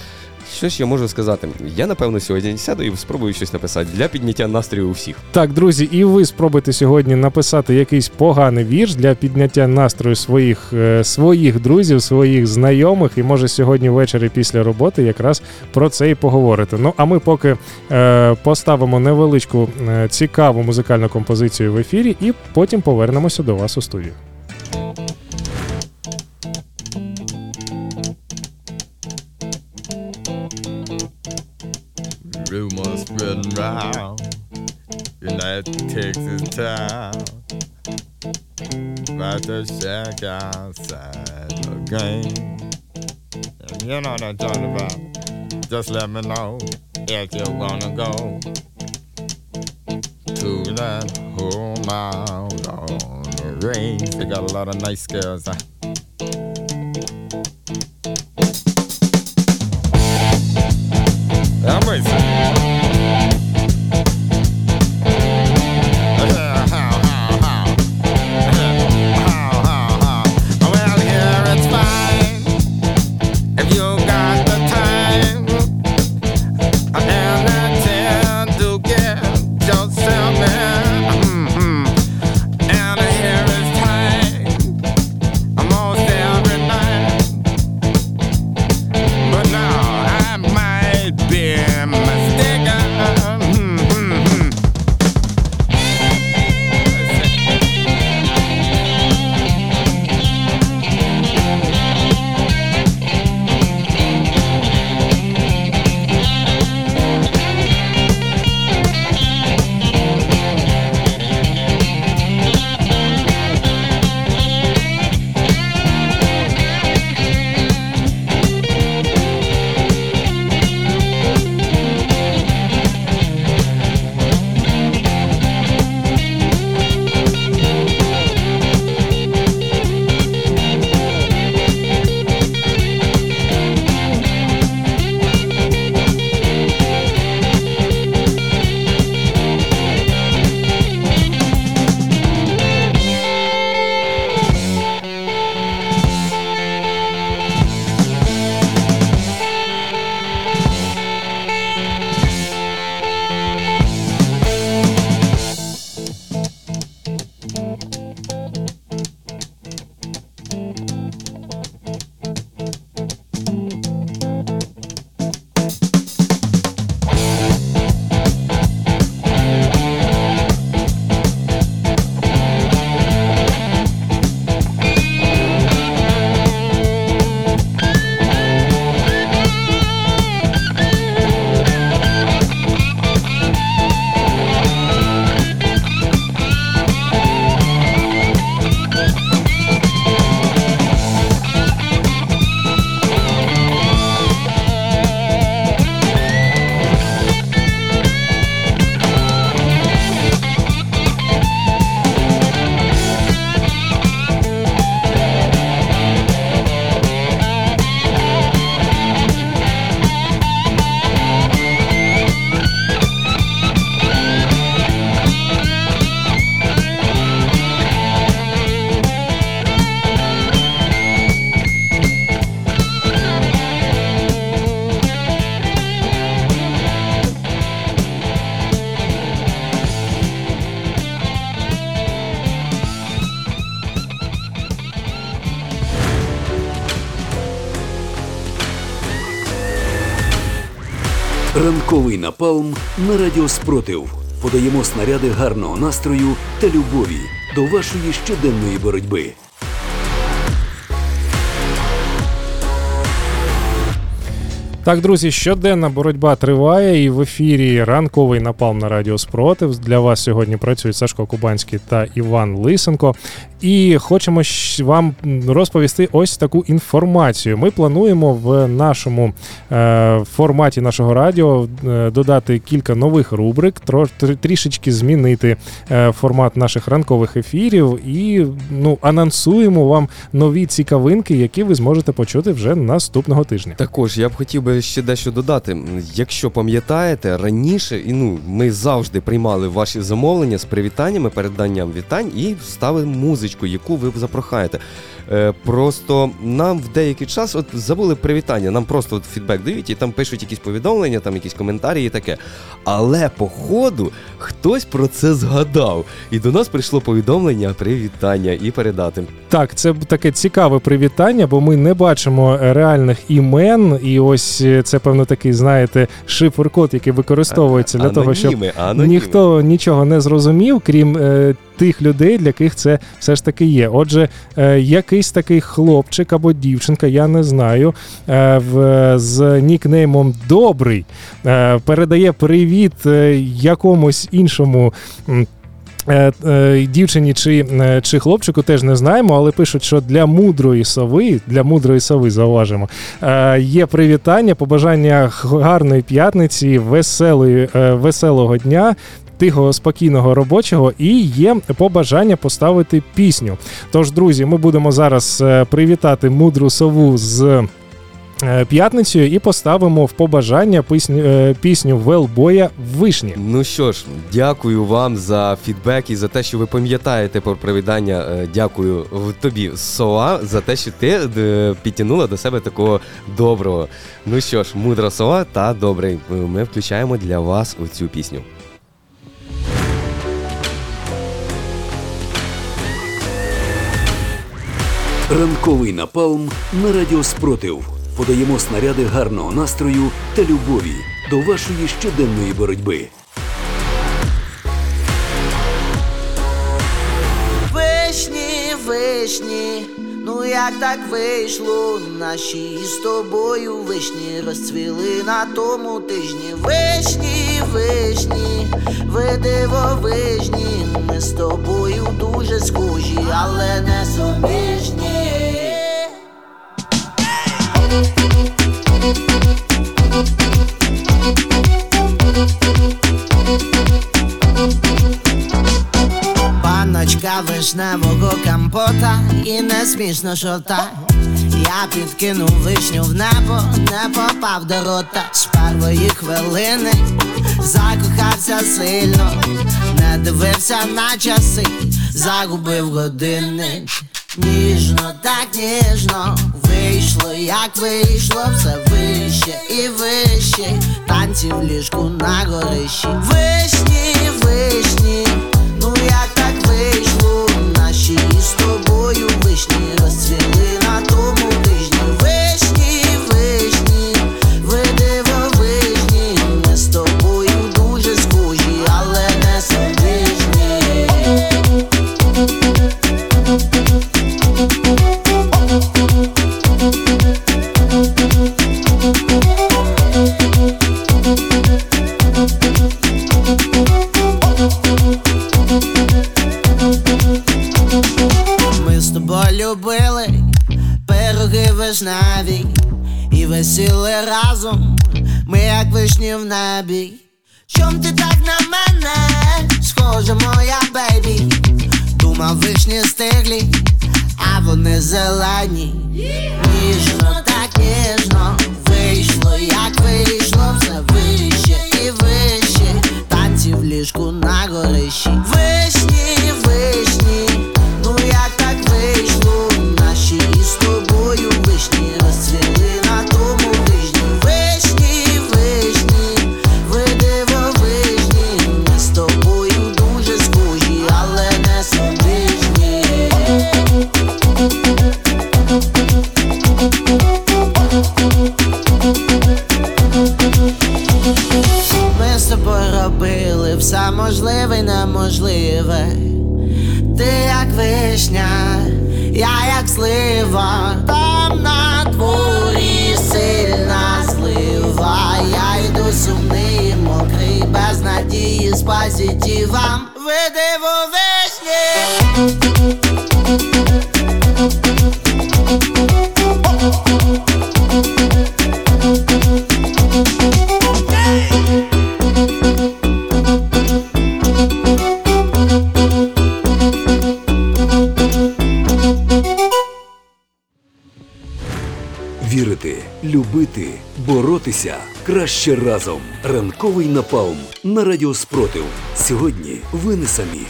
Що ж я можу сказати? Я напевно сьогодні сяду і спробую щось написати для підняття настрою у всіх. Так, друзі, і ви спробуйте сьогодні написати якийсь поганий вірш для підняття настрою своїх, е, своїх друзів, своїх знайомих. І може сьогодні ввечері після роботи якраз про це і поговорити. Ну а ми поки е, поставимо невеличку е, цікаву музикальну композицію в ефірі, і потім повернемося до вас у студію. Rumors spreading round in that Texas town about the shack outside the game. And you know what I'm talking about. Just let me know if you wanna go to that home mile on the range. They got a lot of nice girls. I'm racing. Ранковий напалм на радіо Спротив. Подаємо снаряди гарного настрою та любові до вашої щоденної боротьби. Так, друзі, щоденна боротьба триває, і в ефірі ранковий напалм на радіо Спротив. Для вас сьогодні працюють Сашко Кубанський та Іван Лисенко. І хочемо вам розповісти ось таку інформацію. Ми плануємо в нашому е, форматі нашого радіо е, додати кілька нових рубрик, трішечки змінити е, формат наших ранкових ефірів і ну, анонсуємо вам нові цікавинки, які ви зможете почути вже наступного тижня. Також я б хотів би би ще дещо додати. Якщо пам'ятаєте, раніше і ну ми завжди приймали ваші замовлення з привітаннями, переданням вітань і ставимо музичку, яку ви запрохаєте. Е, просто нам в деякий час от забули привітання. Нам просто от фідбек дають і там пишуть якісь повідомлення, там якісь коментарі і таке. Але по ходу хтось про це згадав. І до нас прийшло повідомлення, привітання і передати. Так, це таке цікаве привітання, бо ми не бачимо е, реальних імен, і ось е, це певно такий, знаєте, шифр-код, який використовується для того, щоб Аноніми, аноніми. ніхто нічого не зрозумів, крім тих людей, для яких це все ж таки є. Отже, е, якийсь такий хлопчик або дівчинка, я не знаю, е, в, з нікнеймом Добрий е, передає привіт якомусь іншому. Дівчині чи, чи хлопчику теж не знаємо, але пишуть, що для мудрої сови, для мудрої сови зауважимо, є привітання, побажання гарної п'ятниці, веселої, веселого дня. Тихого, спокійного робочого і є побажання поставити пісню. Тож, друзі, ми будемо зараз е, привітати мудру сову з е, п'ятницею і поставимо в побажання пісню, е, пісню Велбоя Вишні. Ну що ж, дякую вам за фідбек і за те, що ви пам'ятаєте про привітання. Дякую тобі, сова, за те, що ти підтягнула до себе такого доброго. Ну що ж, мудра сова та добрий. Ми включаємо для вас оцю пісню. Ранковий напалм на радіо Спротив. Подаємо снаряди гарного настрою та любові до вашої щоденної боротьби. Вишні, вишні, ну як так вийшло, наші з тобою вишні розцвіли на тому тижні. Вишні, вишні, ви дивовижні, ми з тобою дуже схожі, але не суміжні. Паночка вишневого компота і не смішно шота. Я підкинув вишню в небо, не попав до рота з першої хвилини, закохався сильно, не дивився на часи, загубив години. Ніжно, так ніжно, вийшло, як вийшло, все вище і вище, танці в ліжку на горищі. Вишні, вишні, ну як вийшло, наші з тобою вишні розцвіли боротися краще разом. Ранковий напалм на радіо Спротив. Сьогодні ви не самі.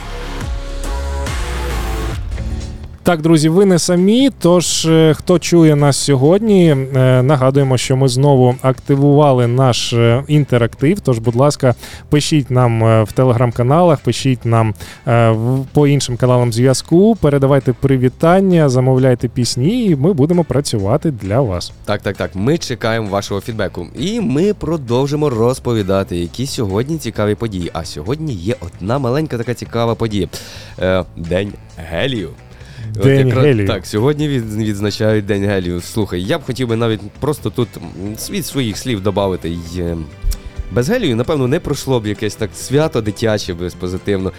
Так, друзі, ви не самі. Тож, е, хто чує нас сьогодні, е, нагадуємо, що ми знову активували наш е, інтерактив. Тож, будь ласка, пишіть нам в телеграм-каналах, пишіть нам по іншим каналам зв'язку, передавайте привітання, замовляйте пісні, і ми будемо працювати для вас. Так, так, так. Ми чекаємо вашого фідбеку. І ми продовжимо розповідати, які сьогодні цікаві події. А сьогодні є одна маленька така цікава подія. День гелію. От якраз, гелію. Так, сьогодні від, відзначають День гелію. Слухай, я б хотів би навіть просто тут від своїх слів додати. й, е, Без гелію, напевно, не пройшло б якесь так свято дитяче, без позитивно,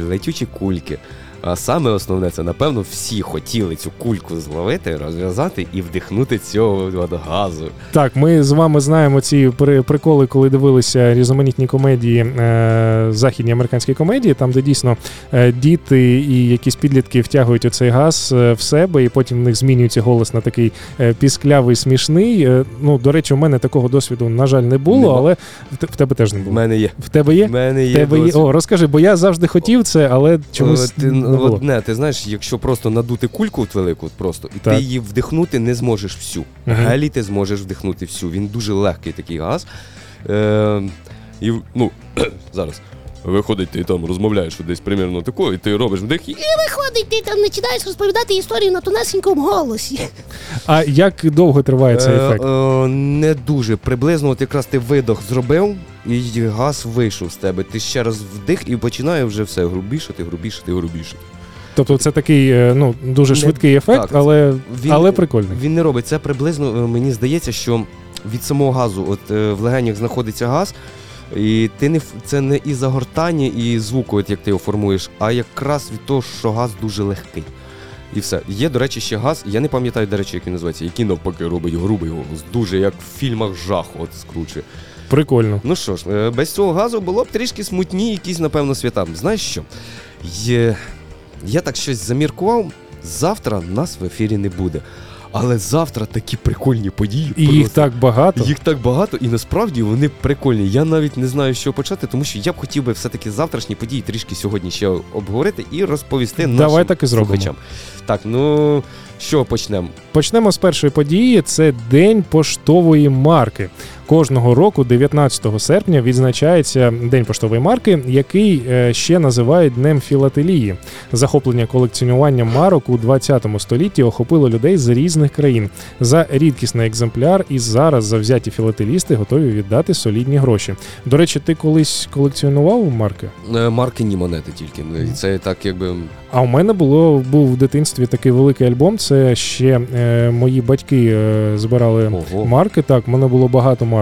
летючі кульки. А саме основне, це напевно всі хотіли цю кульку зловити, розв'язати і вдихнути цього от газу. Так, ми з вами знаємо ці при- приколи, коли дивилися різноманітні комедії, е, західні американські комедії, там, де дійсно е, діти і якісь підлітки втягують оцей газ е, в себе, і потім в них змінюється голос на такий е, пісклявий, смішний. Ну, до речі, у мене такого досвіду, на жаль, не було, Нема. але в, в тебе теж не було. В мене є. В тебе є? В мене є. тебе є. О, розкажи, бо я завжди хотів це, але чомусь Е, ти, було. одне, ти знаєш, якщо просто надути кульку от велику, от просто, і Так. ти її вдихнути не зможеш всю. Угу. Гелій ти зможеш вдихнути всю. Він дуже легкий такий газ. Е, і, ну, зараз. Виходить, ти там розмовляєш десь примірно такою, і ти робиш вдих і Виходить, ти там починаєш розповідати історію на тонесенькому голосі. А як довго триває цей Е, ефект? е, не дуже. Приблизно, от якраз ти видох зробив, і газ вийшов з тебе. Ти ще раз вдих і починає вже все грубішати, грубішати, грубішати. Тобто це такий е, ну, дуже Не- швидкий ефект, так, але, Він, але прикольний. Він не робить це приблизно. е, Мені здається, що від самого газу, от е, в легенях знаходиться газ, і ти не це не і загортання, і звуку, от як ти його формуєш, а якраз від того, що газ дуже легкий. І все. Є, до речі, ще газ. Я не пам'ятаю, до речі, як він називається, який навпаки робить грубий голос. Дуже як в фільмах жах от скручує. Прикольно. Ну що ж, е, без цього газу було б трішки смутні якісь, напевно, свята. Знаєш що? Є... Я так щось заміркував. Завтра нас в ефірі не буде. Але завтра такі прикольні події. І їх так багато. Їх так багато, і насправді вони прикольні. Я навіть не знаю, що почати, тому що я б хотів би все-таки завтрашні події трішки сьогодні ще обговорити і розповісти Давай нашим так і зробимо. слухачам. Так, ну що почнемо? Почнемо з першої події. Це День поштової марки. Кожного року, 19 серпня, відзначається День поштової марки, який е, ще називають Днем філателії. Захоплення колекціонуванням марок у 20 столітті охопило людей з різних країн. За рідкісний екземпляр і зараз завзяті філателісти готові віддати солідні гроші. До речі, ти колись колекціонував марки? Е, Марки ні монети тільки. Це так, якби. А у мене було був в дитинстві такий великий альбом. Це ще е, мої батьки е, збирали Ого. марки. Так, в мене було багато марок.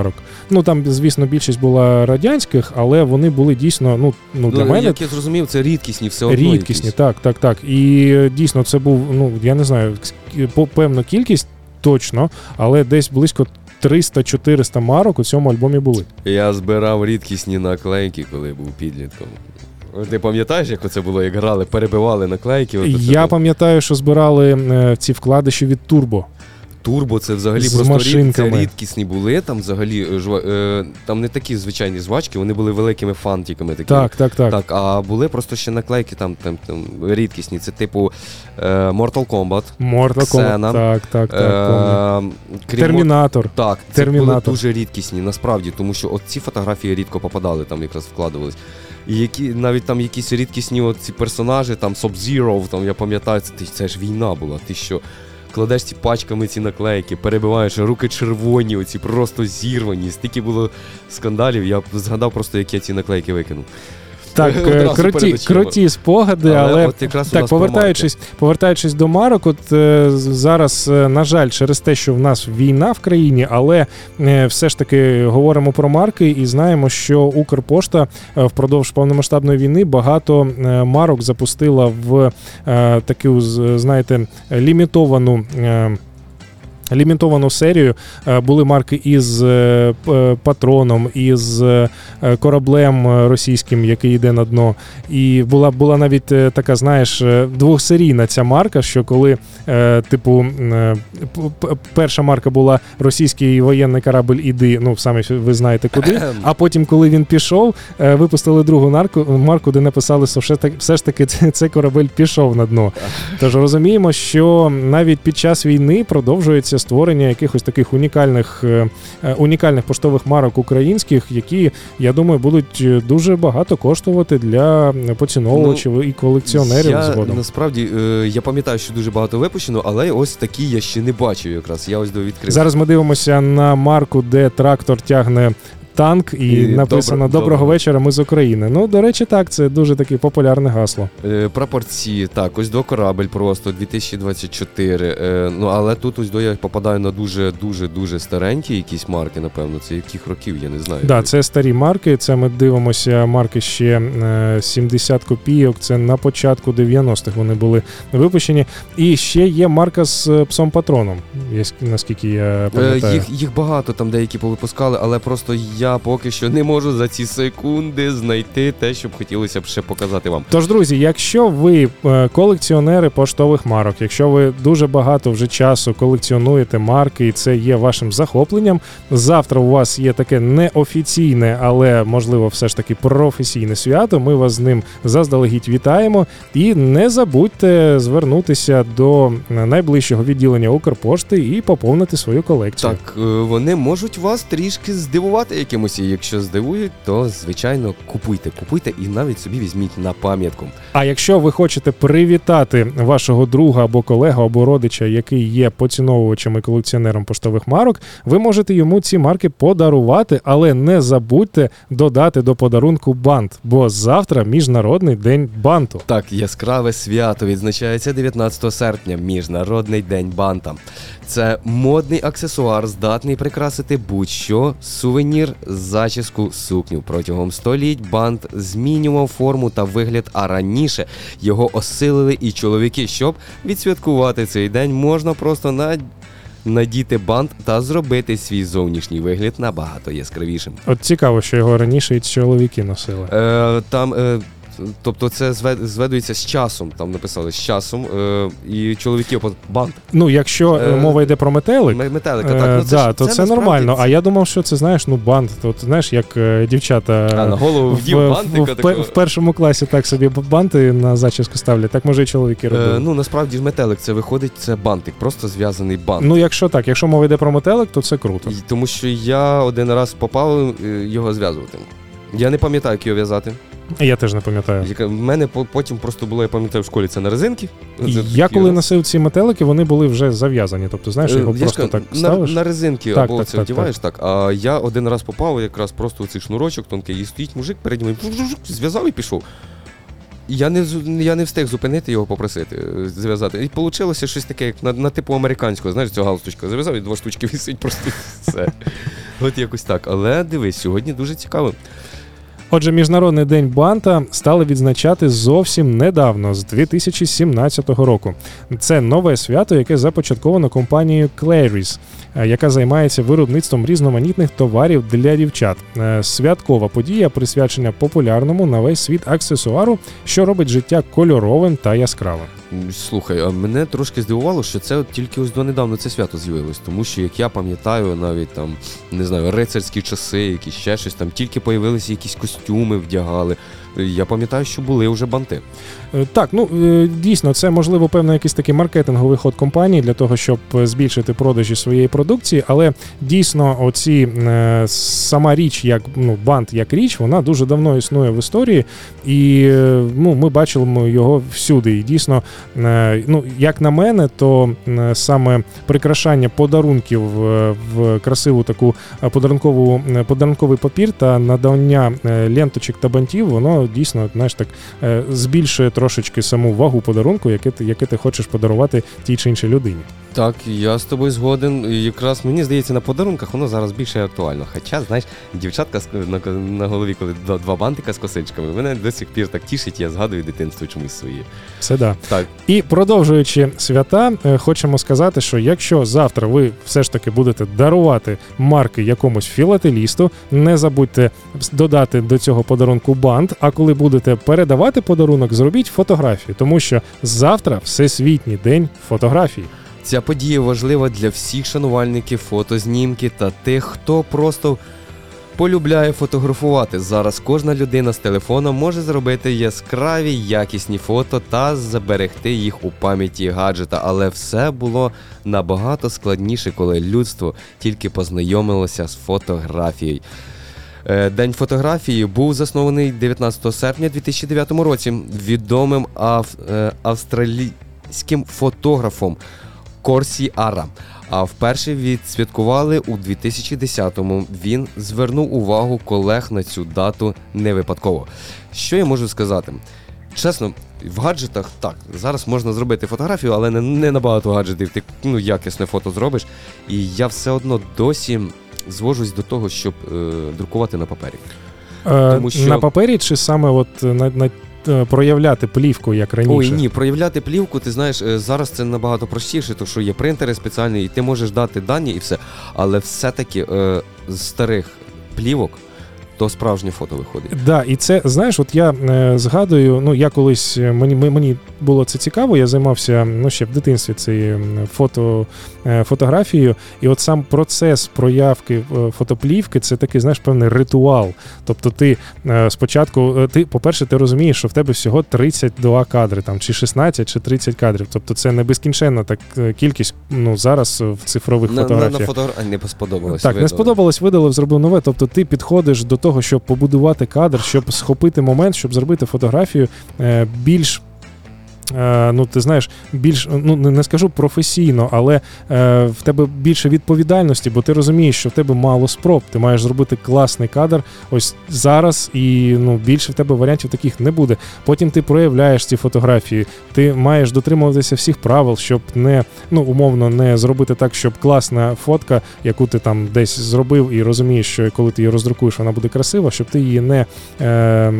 Ну там, звісно, більшість була радянських, але вони були дійсно. Ну, ну для Ну, мене як я зрозумів, це рідкісні все одно. рідкісні. якісь. Так, так, так. І дійсно, це був, ну я не знаю, певна кількість точно, але десь близько 300-400 марок у цьому альбомі були. Я збирав рідкісні наклейки, коли був підлітком. Ти пам'ятаєш, як це було, як грали, перебивали наклейки? От Я пам'ятаю, що збирали е, ці вкладиші від Турбо. Турбо, це взагалі З просто рід, це машинками. рідкісні були. Там взагалі е, жва, е, там не такі звичайні жвачки, вони були великими фантиками. Такими. Так, так, так. Так, а були просто ще наклейки там, там, там рідкісні. Це типу е, Mortal Kombat. Mortal Kombat. Ксена. Так, так, так. Е, крім Термінатор. Так, це Термінатор. були дуже рідкісні, насправді, тому що от ці фотографії рідко попадали, там якраз вкладувались. І які навіть там якісь рідкісні от ці персонажі, там Sub-Zero, там я пам'ятаю, це, це ж війна була. Ти що? Кладеш ці пачками ці наклейки, перебиваєш, руки червоні, оці просто зірвані. Стільки було скандалів, я згадав просто, як я ці наклейки викинув. Так, е, круті, круті спогади, Але але, от якраз так, повертаючись, повертаючись до марок, от е, зараз, е, на жаль, через те, що в нас війна в країні, але е, все ж таки говоримо про марки і знаємо, що Укрпошта е, впродовж повномасштабної війни багато марок запустила в е, таку, знаєте, лімітовану. Лімітовану серію. Е, Були марки із е, е, патроном, із кораблем російським, який йде на дно. І була, була навіть така, знаєш, двохсерійна ця марка, що коли, типу, перша марка була російський воєнний корабль іди, ну самі ви знаєте куди. А потім, коли він пішов, випустили другу марку, де написали, що все, так, все ж таки це- цей корабель пішов на дно. Тож розуміємо, що навіть під час війни продовжується створення якихось таких унікальних, е, е, унікальних поштових марок українських, які, я думаю, будуть е, дуже багато коштувати для поціновувачів і колекціонерів я, згодом. насправді я пам'ятаю, що дуже багато випущено, але ось такі я ще не бачив якраз. Я ось до відкрив. Зараз ми дивимося на марку, де трактор тягне. Танк і, І написано добро- Доброго доброго». вечора, ми з України. Ну, до речі, так, це дуже таке популярне гасло. Е, Прапорці, так, ось до корабель просто 2024. Е, ну але тут ось до я попадаю на дуже дуже дуже старенькі якісь марки, напевно. Це яких років, я не знаю. Да, це старі марки. Це ми дивимося марки ще е, 70 копійок. Це на початку 90-х вони були випущені. І ще є марка з е, псом патроном, наскільки я Е, їх, їх багато там деякі повипускали, але просто я поки що не можу за ці секунди знайти те, що б хотілося б ще показати вам. Тож, друзі, якщо ви е, колекціонери поштових марок, якщо ви дуже багато вже часу колекціонуєте марки, і це є вашим захопленням, завтра у вас є таке неофіційне, але можливо, все ж таки професійне свято. Ми вас з ним заздалегідь вітаємо. І не забудьте звернутися до найближчого відділення Укрпошти і поповнити свою колекцію. Так, е, вони можуть вас трішки здивувати якимось, і якщо здивують, то звичайно купуйте, купуйте і навіть собі візьміть на пам'ятку. А якщо ви хочете привітати вашого друга або колегу, або родича, який є поціновувачем і колекціонером поштових марок, ви можете йому ці марки подарувати, але не забудьте додати до подарунку бант, бо завтра міжнародний день банту. Так, яскраве свято відзначається 19 серпня, Міжнародний день банта. Це модний аксесуар, здатний прикрасити будь-що, сувенір, зачіску, сукню. Протягом століть бант змінював форму та вигляд, а раніше його осилили і чоловіки. Щоб відсвяткувати цей день, можна просто на... надіти бант та зробити свій зовнішній вигляд набагато яскравішим. От цікаво, що його раніше і чоловіки носили. Е, там, е, тобто, це звед- зведується з часом. Там написали з часом. Е, і чоловіки от. Ну, якщо е, Е, мова йде про метелик. Метелика, е, так. Ну, це, да, ж- то це, насправді нормально. це- А я думав, що це знаєш, ну бант. То знаєш, як е, дівчата А, на голову в, вдів в, бантика в, такого. в першому класі так собі банти на зачіску ставлять. Так може і чоловіки робили. Е, ну насправді метелик це виходить, це бантик, просто зв'язаний бант. Ну, якщо так, якщо мова йде про метелик, то це круто. І Тому що я один раз попав його зв'язувати. Я не пам'ятаю, як його в'язати. Я теж не пам'ятаю. Яка- В мене потім просто було, я пам'ятаю, в школі це на резинки. Це Я коли раз. носив ці метелики, вони були вже зав'язані. Тобто, знаєш, Е, його я просто так на, ставиш. на резинки Так, або так, це так, вдіваєш так. А я один раз попав якраз просто у цей шнурочок тонкий, і стоїть мужик переді мною, зв'язав і пішов. Я не, я не встиг зупинити його, попросити е, зв'язати. І вийшло щось таке, як на, на типу американського, знаєш, цього галстучка зав'язав і два штучки висить просто все. От якось так. Але дивись, сьогодні дуже цікаво. Отже, Міжнародний день банта стали відзначати зовсім недавно, з 2017 року. Це нове свято, яке започатковано компанією Claris, е, яка займається виробництвом різноманітних товарів для дівчат. Е, Святкова подія присвячена популярному на весь світ аксесуару, що робить життя кольоровим та яскравим. Слухай, а мене трошки здивувало, що це от тільки ось донедавна це свято з'явилось. Тому що, як я пам'ятаю, навіть там, не знаю, рицарські часи, якісь ще щось, там тільки появилися якісь костюми, вдягали. Я пам'ятаю, що були вже банти. Е, Так, ну е, дійсно, це можливо певно якийсь такий маркетинговий ход компанії для того, щоб е, збільшити продажі своєї продукції. Але дійсно, оці сама річ, як ну бант як річ, вона дуже давно існує в історії, і ну ми бачимо його всюди. І дійсно, ну як на мене, то саме прикрашання подарунків в красиву таку подарункову подарунковий папір та надання ленточок та бантів, воно дійсно знаєш так збільшує трошечки саму вагу подарунку, яке ти, яке ти хочеш подарувати тій чи іншій людині. Так, я з тобою згоден. І Якраз мені здається, на подарунках воно зараз більше актуально. Хоча, знаєш, дівчатка на, на голові, коли два, бантика з косичками, мене до сих пір так тішить, я згадую дитинство чомусь своє. Це да. Так, І продовжуючи свята, е, хочемо сказати, що якщо завтра ви все ж таки будете дарувати марки якомусь філателісту, не забудьте додати до цього подарунку бант. А коли будете передавати подарунок, зробіть фотографію, тому що завтра всесвітній день фотографії. Ця подія важлива для всіх шанувальників фотознімки та тих, хто просто полюбляє фотографувати. Зараз кожна людина з телефоном може зробити яскраві якісні фото та заберегти їх у пам'яті гаджета, але все було набагато складніше, коли людство тільки познайомилося з фотографією. Е, День фотографії був заснований 19 серпня 2009 році відомим ав, е, австралійським фотографом Корсі Ара. А вперше відсвяткували у 2010-му. Він звернув увагу колег на цю дату не випадково. Що я можу сказати? Чесно, в гаджетах так, зараз можна зробити фотографію, але не, не на багато гаджетів ти ну, якісне фото зробиш. І я все одно досі звожусь до того, щоб е, друкувати на папері. Е, Тому що- На папері чи саме от на, на е, проявляти плівку, як раніше? Ой, ні, проявляти плівку, ти знаєш, е, зараз це набагато простіше, тому що є принтери спеціальні, і ти можеш дати дані і все. Але все-таки е, з старих плівок то справжнє фото виходить. Да, і це знаєш, от я е, згадую, ну я колись е, мені мені було це цікаво. Я займався ну ще в дитинстві цією фото, е, фотографією, і от сам процес проявки е, фотоплівки це такий, знаєш, певний ритуал. Тобто, ти е, спочатку, е, ти, по-перше, ти розумієш, що в тебе всього 32 кадри, там чи 16, чи 30 кадрів. Тобто, це не безкінченна так кількість ну зараз в цифрових На, на, фотографіях. на фотографії не сподобалось. Так, не сподобалось, видалив, зробив нове. Тобто ти підходиш до того, щоб побудувати кадр, щоб схопити момент, щоб зробити фотографію е, більш. Е, Ну, ти знаєш, більш ну не скажу професійно, але е, в тебе більше відповідальності, бо ти розумієш, що в тебе мало спроб. Ти маєш зробити класний кадр ось зараз, і ну більше в тебе варіантів таких не буде. Потім ти проявляєш ці фотографії. Ти маєш дотримуватися всіх правил, щоб не ну умовно не зробити так, щоб класна фотка, яку ти там десь зробив, і розумієш, що коли ти її роздрукуєш, вона буде красива, щоб ти її не. Е,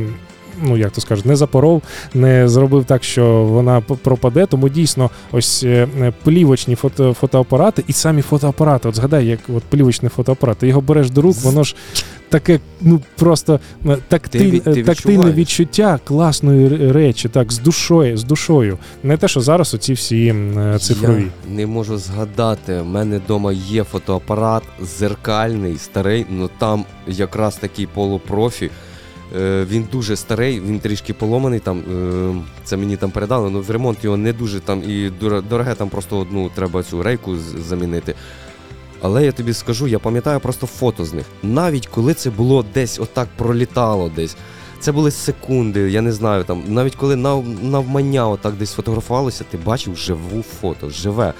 Ну, як то скажуть, не запоров, не зробив так, що вона пропаде. Тому дійсно, ось е, е, плівочні фото, фотоапарати і самі фотоапарати. От згадай, як от плівочний фотоапарат, ти його береш до рук, воно ж таке, ну просто е, тактиль, Ти ти тактильне відчуття класної речі, так, з душою, з душою. Не те, що зараз оці всі цифрові. Я не можу згадати. У мене вдома є фотоапарат зеркальний, старий, ну там якраз такий полупрофі. Е, Він дуже старий, він трішки поломаний. Там е, це мені там передали. Ну в ремонт його не дуже там і дороге, там просто одну треба цю рейку замінити. Але я тобі скажу, я пам'ятаю просто фото з них. Навіть коли це було десь отак пролітало десь. Це були секунди, я не знаю там. Навіть коли нав, навмання отак десь фотографувалося, ти бачив живу фото, живе.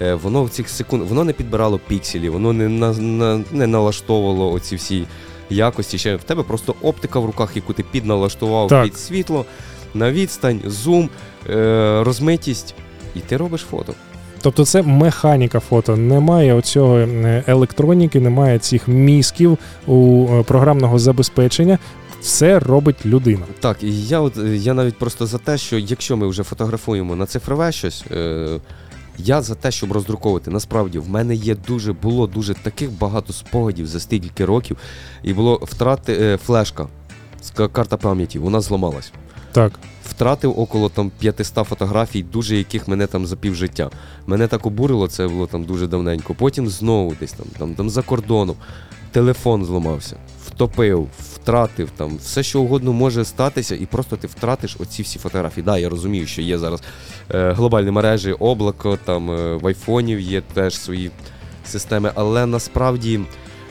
Е, воно в цих секунд, воно не підбирало пікселі, воно не, на, на, не налаштовувало оці всі якості. Ще в тебе просто оптика в руках, яку ти підналаштував Так. під світло, на відстань, зум, е, розмитість, і ти робиш фото. Тобто це механіка фото. Немає оцього е, електроніки, немає цих мізків у е, програмного забезпечення. Все робить людина. Так, і я от я навіть просто за те, що якщо ми вже фотографуємо на цифрове щось, е, я за те, щоб роздруковувати. Насправді, в мене є дуже було дуже таких багато спогадів за стільки років, і було втрати е, флешка, карта пам'яті, вона зламалась. Так. Втратив около там 500 фотографій, дуже яких мене там за півжиття. Мене так обурило, це було там дуже давненько. Потім знову десь там, там, там за кордоном. Телефон зламався, втопив, втратив там, все що угодно може статися, і просто ти втратиш оці всі фотографії. Да, я розумію, що є зараз е, глобальні мережі, облако, там е, в айфонів є теж свої системи, але насправді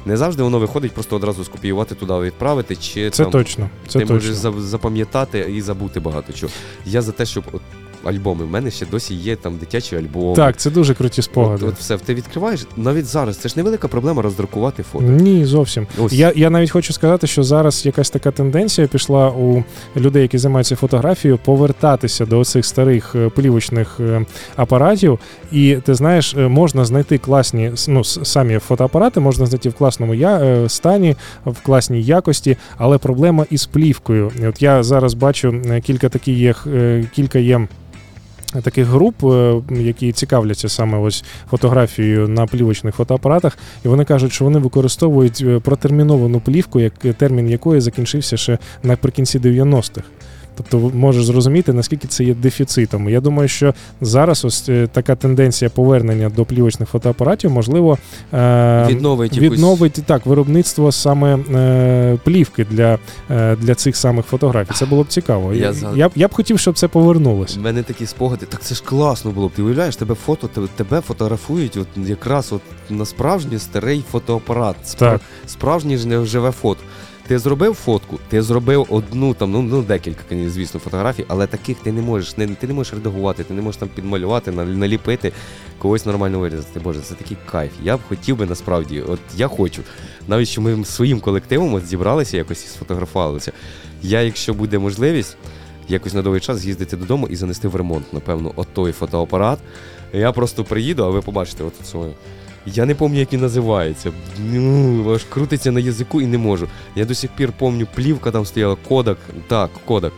не завжди воно виходить просто одразу скопіювати туди, відправити, чи Це там, точно. Це ти точно. можеш запам'ятати і забути багато чого. Я за те, щоб от альбоми. У мене ще досі є там дитячі альбоми. Так, це дуже круті От, спогади. от все, ти відкриваєш навіть зараз. Це ж невелика проблема роздрукувати фото. Ні, зовсім. Ось. Я, я навіть хочу сказати, що зараз якась така тенденція пішла у людей, які займаються фотографією, повертатися до цих старих е, плівочних е, апаратів. І ти знаєш, е, можна знайти класні ну, самі фотоапарати, можна знайти в класному я, стані, в класній якості, але проблема із плівкою. От я зараз бачу кілька таких є, кілька є. Таких груп, е, які цікавляться саме ось фотографією на плівочних фотоапаратах, і вони кажуть, що вони використовують е, протерміновану плівку, як термін якої закінчився ще наприкінці 90-х. Тобто можеш зрозуміти, наскільки це є дефіцитом. Я думаю, що зараз ось е, така тенденція повернення до плівочних фотоапаратів, можливо, е, Відновить якусь- відновить так виробництво саме е, плівки для, для цих самих фотографій. Це було б цікаво. Я Я, я, б- я б хотів, щоб це повернулося. У мене такі спогади. Так це ж класно було б. Ти уявляєш, тебе фото, тебе, фотографують от якраз от на справжній старий фотоапарат. Спра- Так. Справжнє ж не живе фото. Ти зробив фотку, ти зробив одну там, ну, ну декілька, звісно, фотографій, але таких ти не можеш, не, ти не можеш редагувати, ти не можеш там підмалювати, наліпити, когось нормально вирізати. Боже, це такий кайф. Я б хотів би насправді, от я хочу. Навіть що ми своїм колективом от зібралися якось і сфотографувалися. Я, якщо буде можливість, якось на довгий час з'їздити додому і занести в ремонт, напевно, от той фотоапарат. Я просто приїду, а ви побачите от це. Я не пам'ятаю, як він називається. Ну, аж крутиться на язику і не можу. Я до сих пір пам'ятаю, плівка там стояла, кодак. Так, кодак.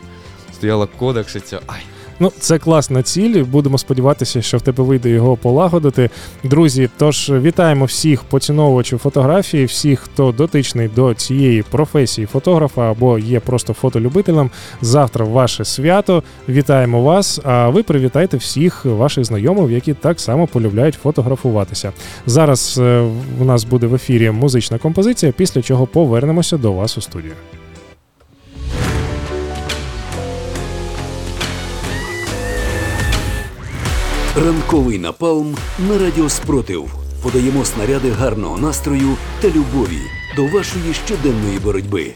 Стояла кодак, ще ця. Ай. Ну, це класна ціль. Будемо сподіватися, що в тебе вийде його полагодити. Друзі, тож вітаємо всіх поціновувачів фотографії, всіх, хто дотичний до цієї професії фотографа або є просто фотолюбителем. Завтра ваше свято. Вітаємо вас. А ви привітайте всіх ваших знайомих, які так само полюбляють фотографуватися. Зараз е, у нас буде в ефірі музична композиція, після чого повернемося до вас у студію. Ранковий напалм на радіо Спротив. Подаємо снаряди гарного настрою та любові до вашої щоденної боротьби.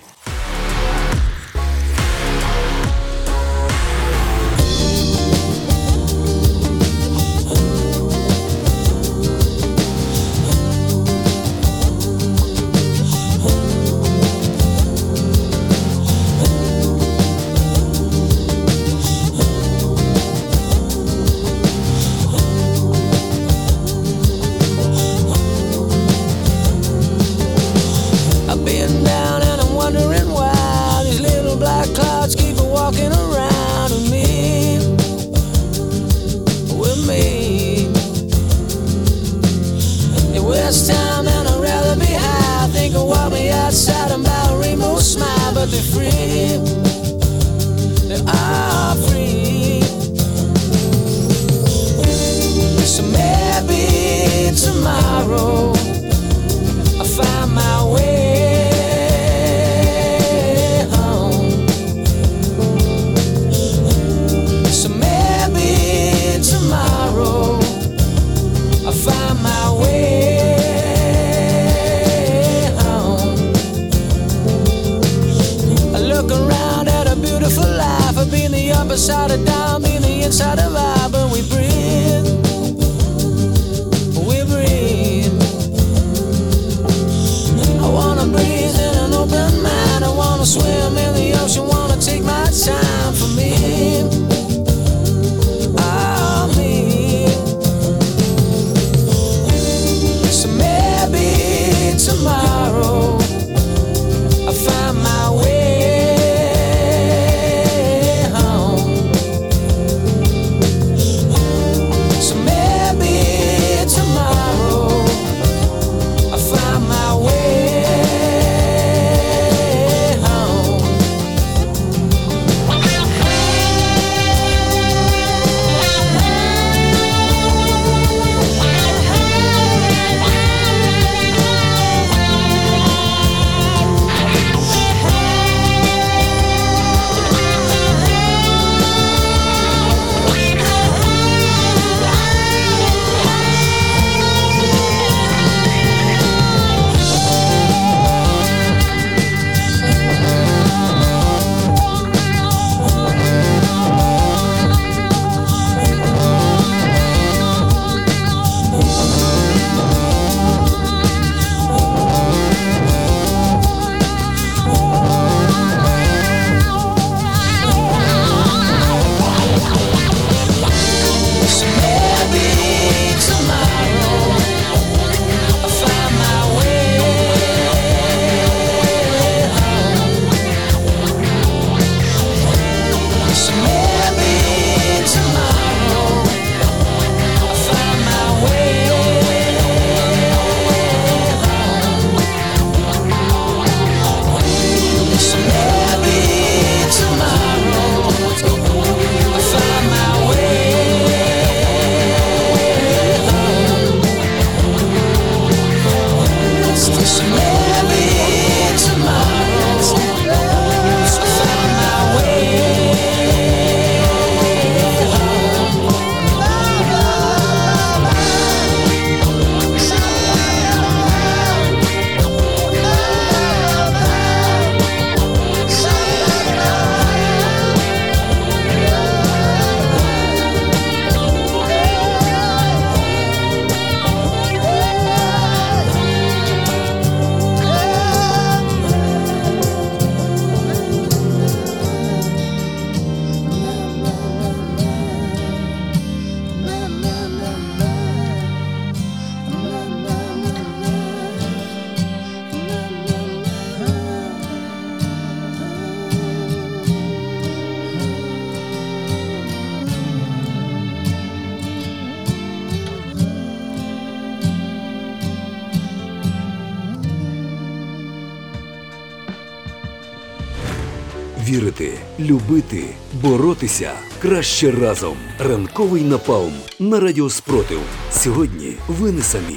Боротися краще разом. Ранковий напалм на радіо Спротив. Сьогодні ви не самі.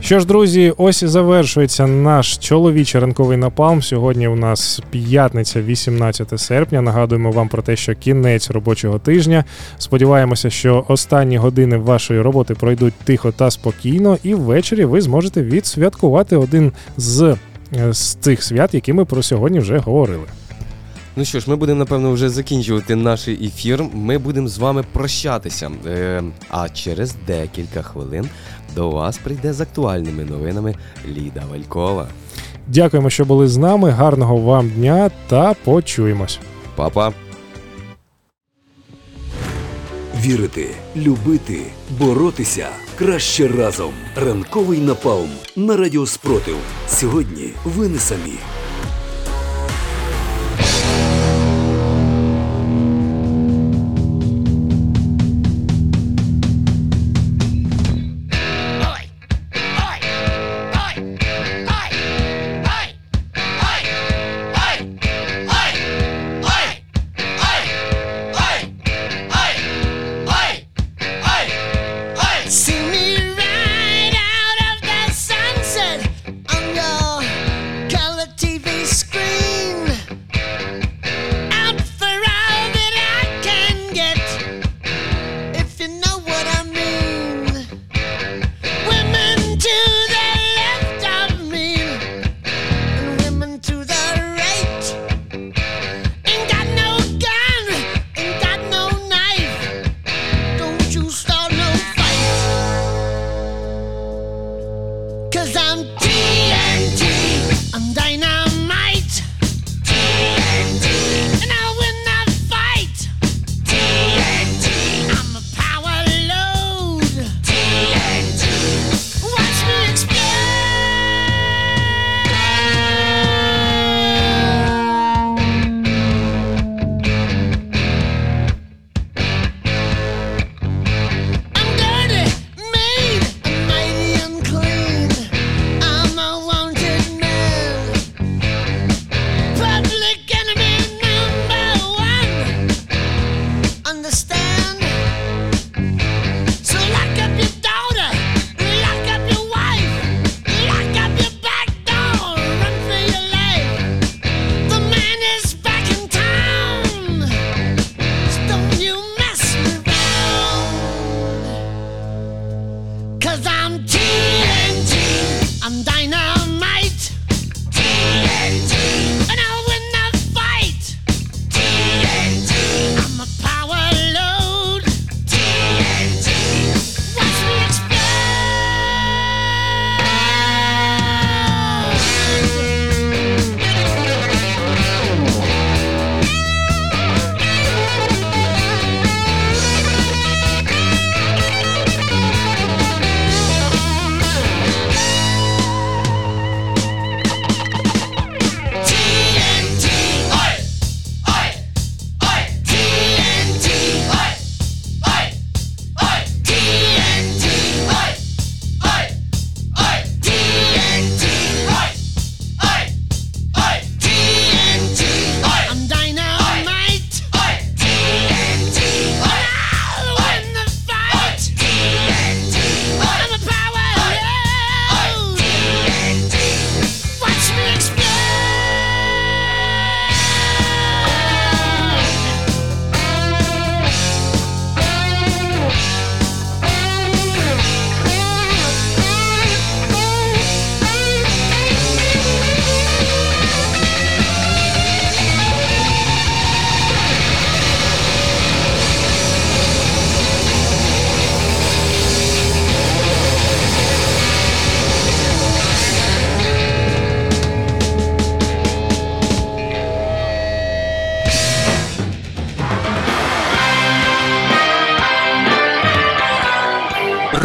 Що ж, друзі, ось і завершується наш чоловічий ранковий напалм. Сьогодні у нас п'ятниця, 18 серпня. Нагадуємо вам про те, що кінець робочого тижня. Сподіваємося, що останні години вашої роботи пройдуть тихо та спокійно, і ввечері ви зможете відсвяткувати один з, е, з цих свят, які ми про сьогодні вже говорили. Ну що ж, ми будемо напевно вже закінчувати наш ефір. Ми будемо з вами прощатися. Е, а через декілька хвилин до вас прийде з актуальними новинами Ліда Валькова. Дякуємо, що були з нами. Гарного вам дня та почуємось. Па-па! Вірити, любити, боротися краще разом. Ранковий напалм на радіо Спротив. Сьогодні ви не самі.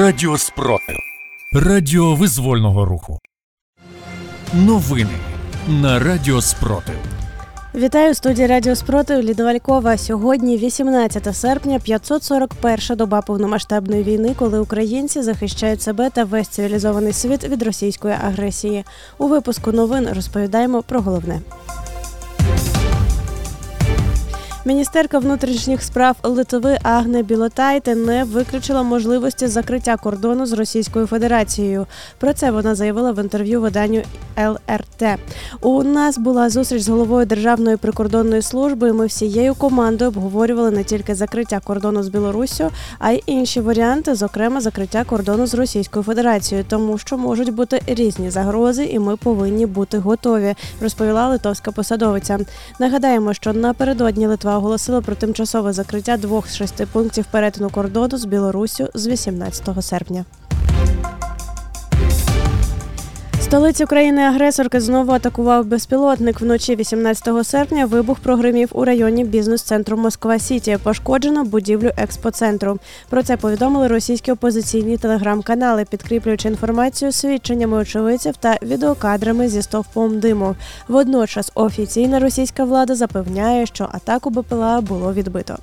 Радіо Спротив. Радіо визвольного руху. Новини на Радіо Спротив. Вітаю в студії Радіо Спротив Ліда Валькова. Сьогодні 18 серпня, 541 доба повномасштабної війни, коли українці захищають себе та весь цивілізований світ від російської агресії. У випуску новин розповідаємо про головне. Міністерка внутрішніх справ Литви Агне Білотайте не виключила можливості закриття кордону з Російською Федерацією. Про це вона заявила в інтерв'ю виданню ЛРТ. У нас була зустріч з головою Державної прикордонної служби. Ми всією командою обговорювали не тільки закриття кордону з Білоруссю, а й інші варіанти, зокрема закриття кордону з Російською Федерацією, тому що можуть бути різні загрози, і ми повинні бути готові, розповіла литовська посадовиця. Нагадаємо, що напередодні Литва оголосила про тимчасове закриття двох з шести пунктів перетину кордону з Білоруссю з 18 серпня. Столицю країни-агресорки знову атакував безпілотник. Вночі 18 серпня вибух прогримів у районі бізнес-центру Москва Сіті. Пошкоджено будівлю експоцентру. Про це повідомили російські опозиційні телеграм-канали, підкріплюючи інформацію свідченнями очевидців та відеокадрами зі стовпом диму. Водночас офіційна російська влада запевняє, що атаку БПЛА було відбито.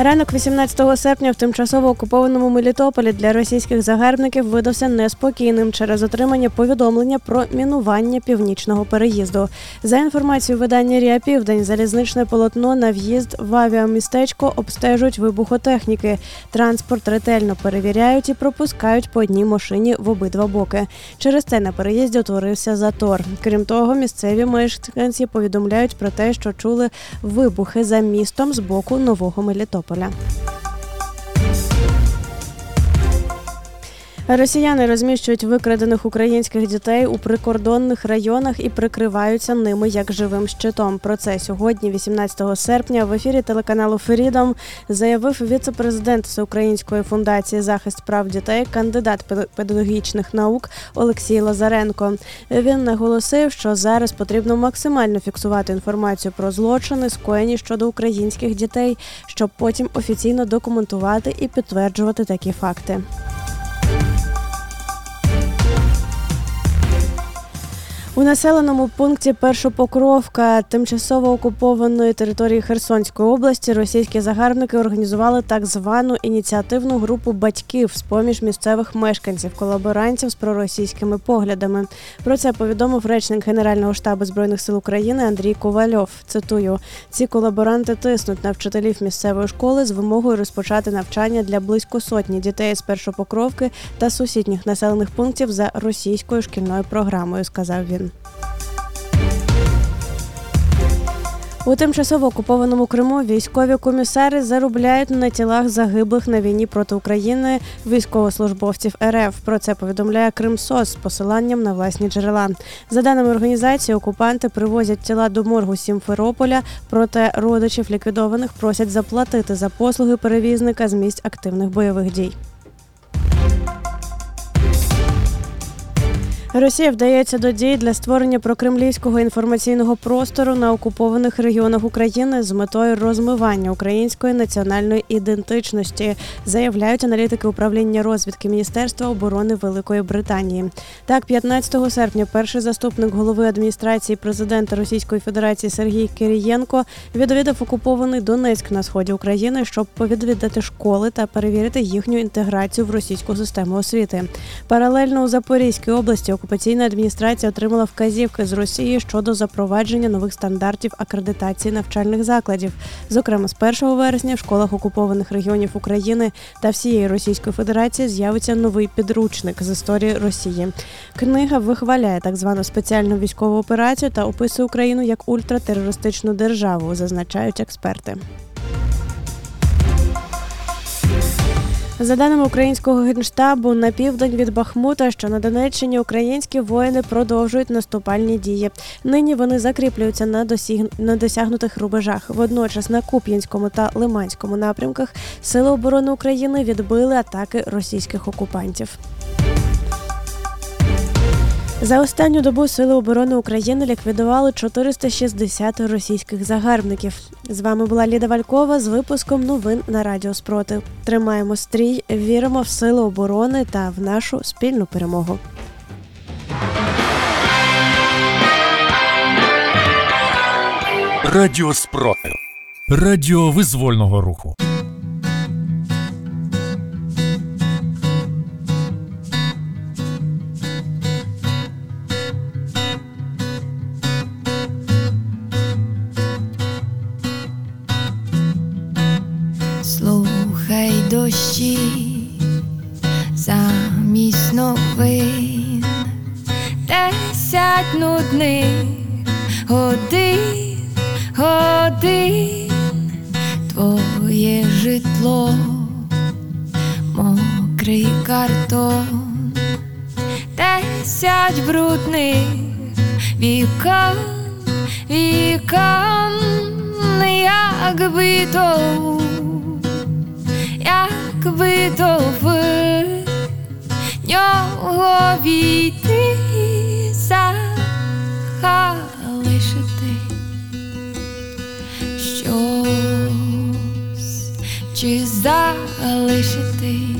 Ранок 18 серпня в тимчасово окупованому Мелітополі для російських загарбників видався неспокійним через отримання повідомлення про мінування північного переїзду. За інформацією видання Ріа Південь, залізничне полотно на в'їзд в авіамістечко обстежують вибухотехніки. Транспорт ретельно перевіряють і пропускають по одній машині в обидва боки. Через це на переїзді утворився затор. Крім того, місцеві мешканці повідомляють про те, що чули вибухи за містом з боку нового Мелітополя. Coppola. Росіяни розміщують викрадених українських дітей у прикордонних районах і прикриваються ними як живим щитом. Про це сьогодні, 18 серпня, в ефірі телеканалу Фрідом заявив віце-президент Всеукраїнської фундації захист прав дітей, кандидат педагогічних наук Олексій Лазаренко. Він наголосив, що зараз потрібно максимально фіксувати інформацію про злочини, скоєні щодо українських дітей, щоб потім офіційно документувати і підтверджувати такі факти. У населеному пункті Першопокровка тимчасово окупованої території Херсонської області російські загарбники організували так звану ініціативну групу батьків з поміж місцевих мешканців, колаборантів з проросійськими поглядами. Про це повідомив речник Генерального штабу збройних сил України Андрій Ковальов. Цитую: ці колаборанти тиснуть на вчителів місцевої школи з вимогою розпочати навчання для близько сотні дітей з Першопокровки та сусідніх населених пунктів за російською шкільною програмою. Сказав він. У тимчасово окупованому Криму військові комісари заробляють на тілах загиблих на війні проти України військовослужбовців РФ. Про це повідомляє Кримсос з посиланням на власні джерела. За даними організації, окупанти привозять тіла до моргу Сімферополя, проте родичів ліквідованих просять заплатити за послуги перевізника з місць активних бойових дій. Росія вдається до дій для створення прокремлівського інформаційного простору на окупованих регіонах України з метою розмивання української національної ідентичності, заявляють аналітики управління розвідки Міністерства оборони Великої Британії. Так, 15 серпня, перший заступник голови адміністрації президента Російської Федерації Сергій Кирієнко відвідав окупований Донецьк на сході України, щоб повідвідати школи та перевірити їхню інтеграцію в російську систему освіти. Паралельно у Запорізькій області окупаційна адміністрація отримала вказівки з Росії щодо запровадження нових стандартів акредитації навчальних закладів. Зокрема, з 1 вересня в школах окупованих регіонів України та всієї Російської Федерації з'явиться новий підручник з історії Росії. Книга вихваляє так звану спеціальну військову операцію та описує Україну як ультратерористичну державу, зазначають експерти. За даними українського генштабу, на південь від Бахмута, що на Донеччині, українські воїни продовжують наступальні дії. Нині вони закріплюються на досіг... на досягнутих рубежах. Водночас на Куп'янському та Лиманському напрямках Сили оборони України відбили атаки російських окупантів. За останню добу Сили оборони України ліквідували 460 російських загарбників. З вами була Ліда Валькова з випуском новин на Радіо Спротив. Тримаємо стрій, віримо в сили оборони та в нашу спільну перемогу. Радіо Спротив. Радіо визвольного руху. Дощі замість новин, десять нудних годин, годин, твоє житло, мокрий картон, десять брудних вікон, вікон, якби то якби то в нього війти залишити. Щось чи залишитись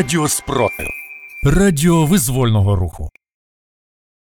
Радіо спротив. Радіо визвольного руху.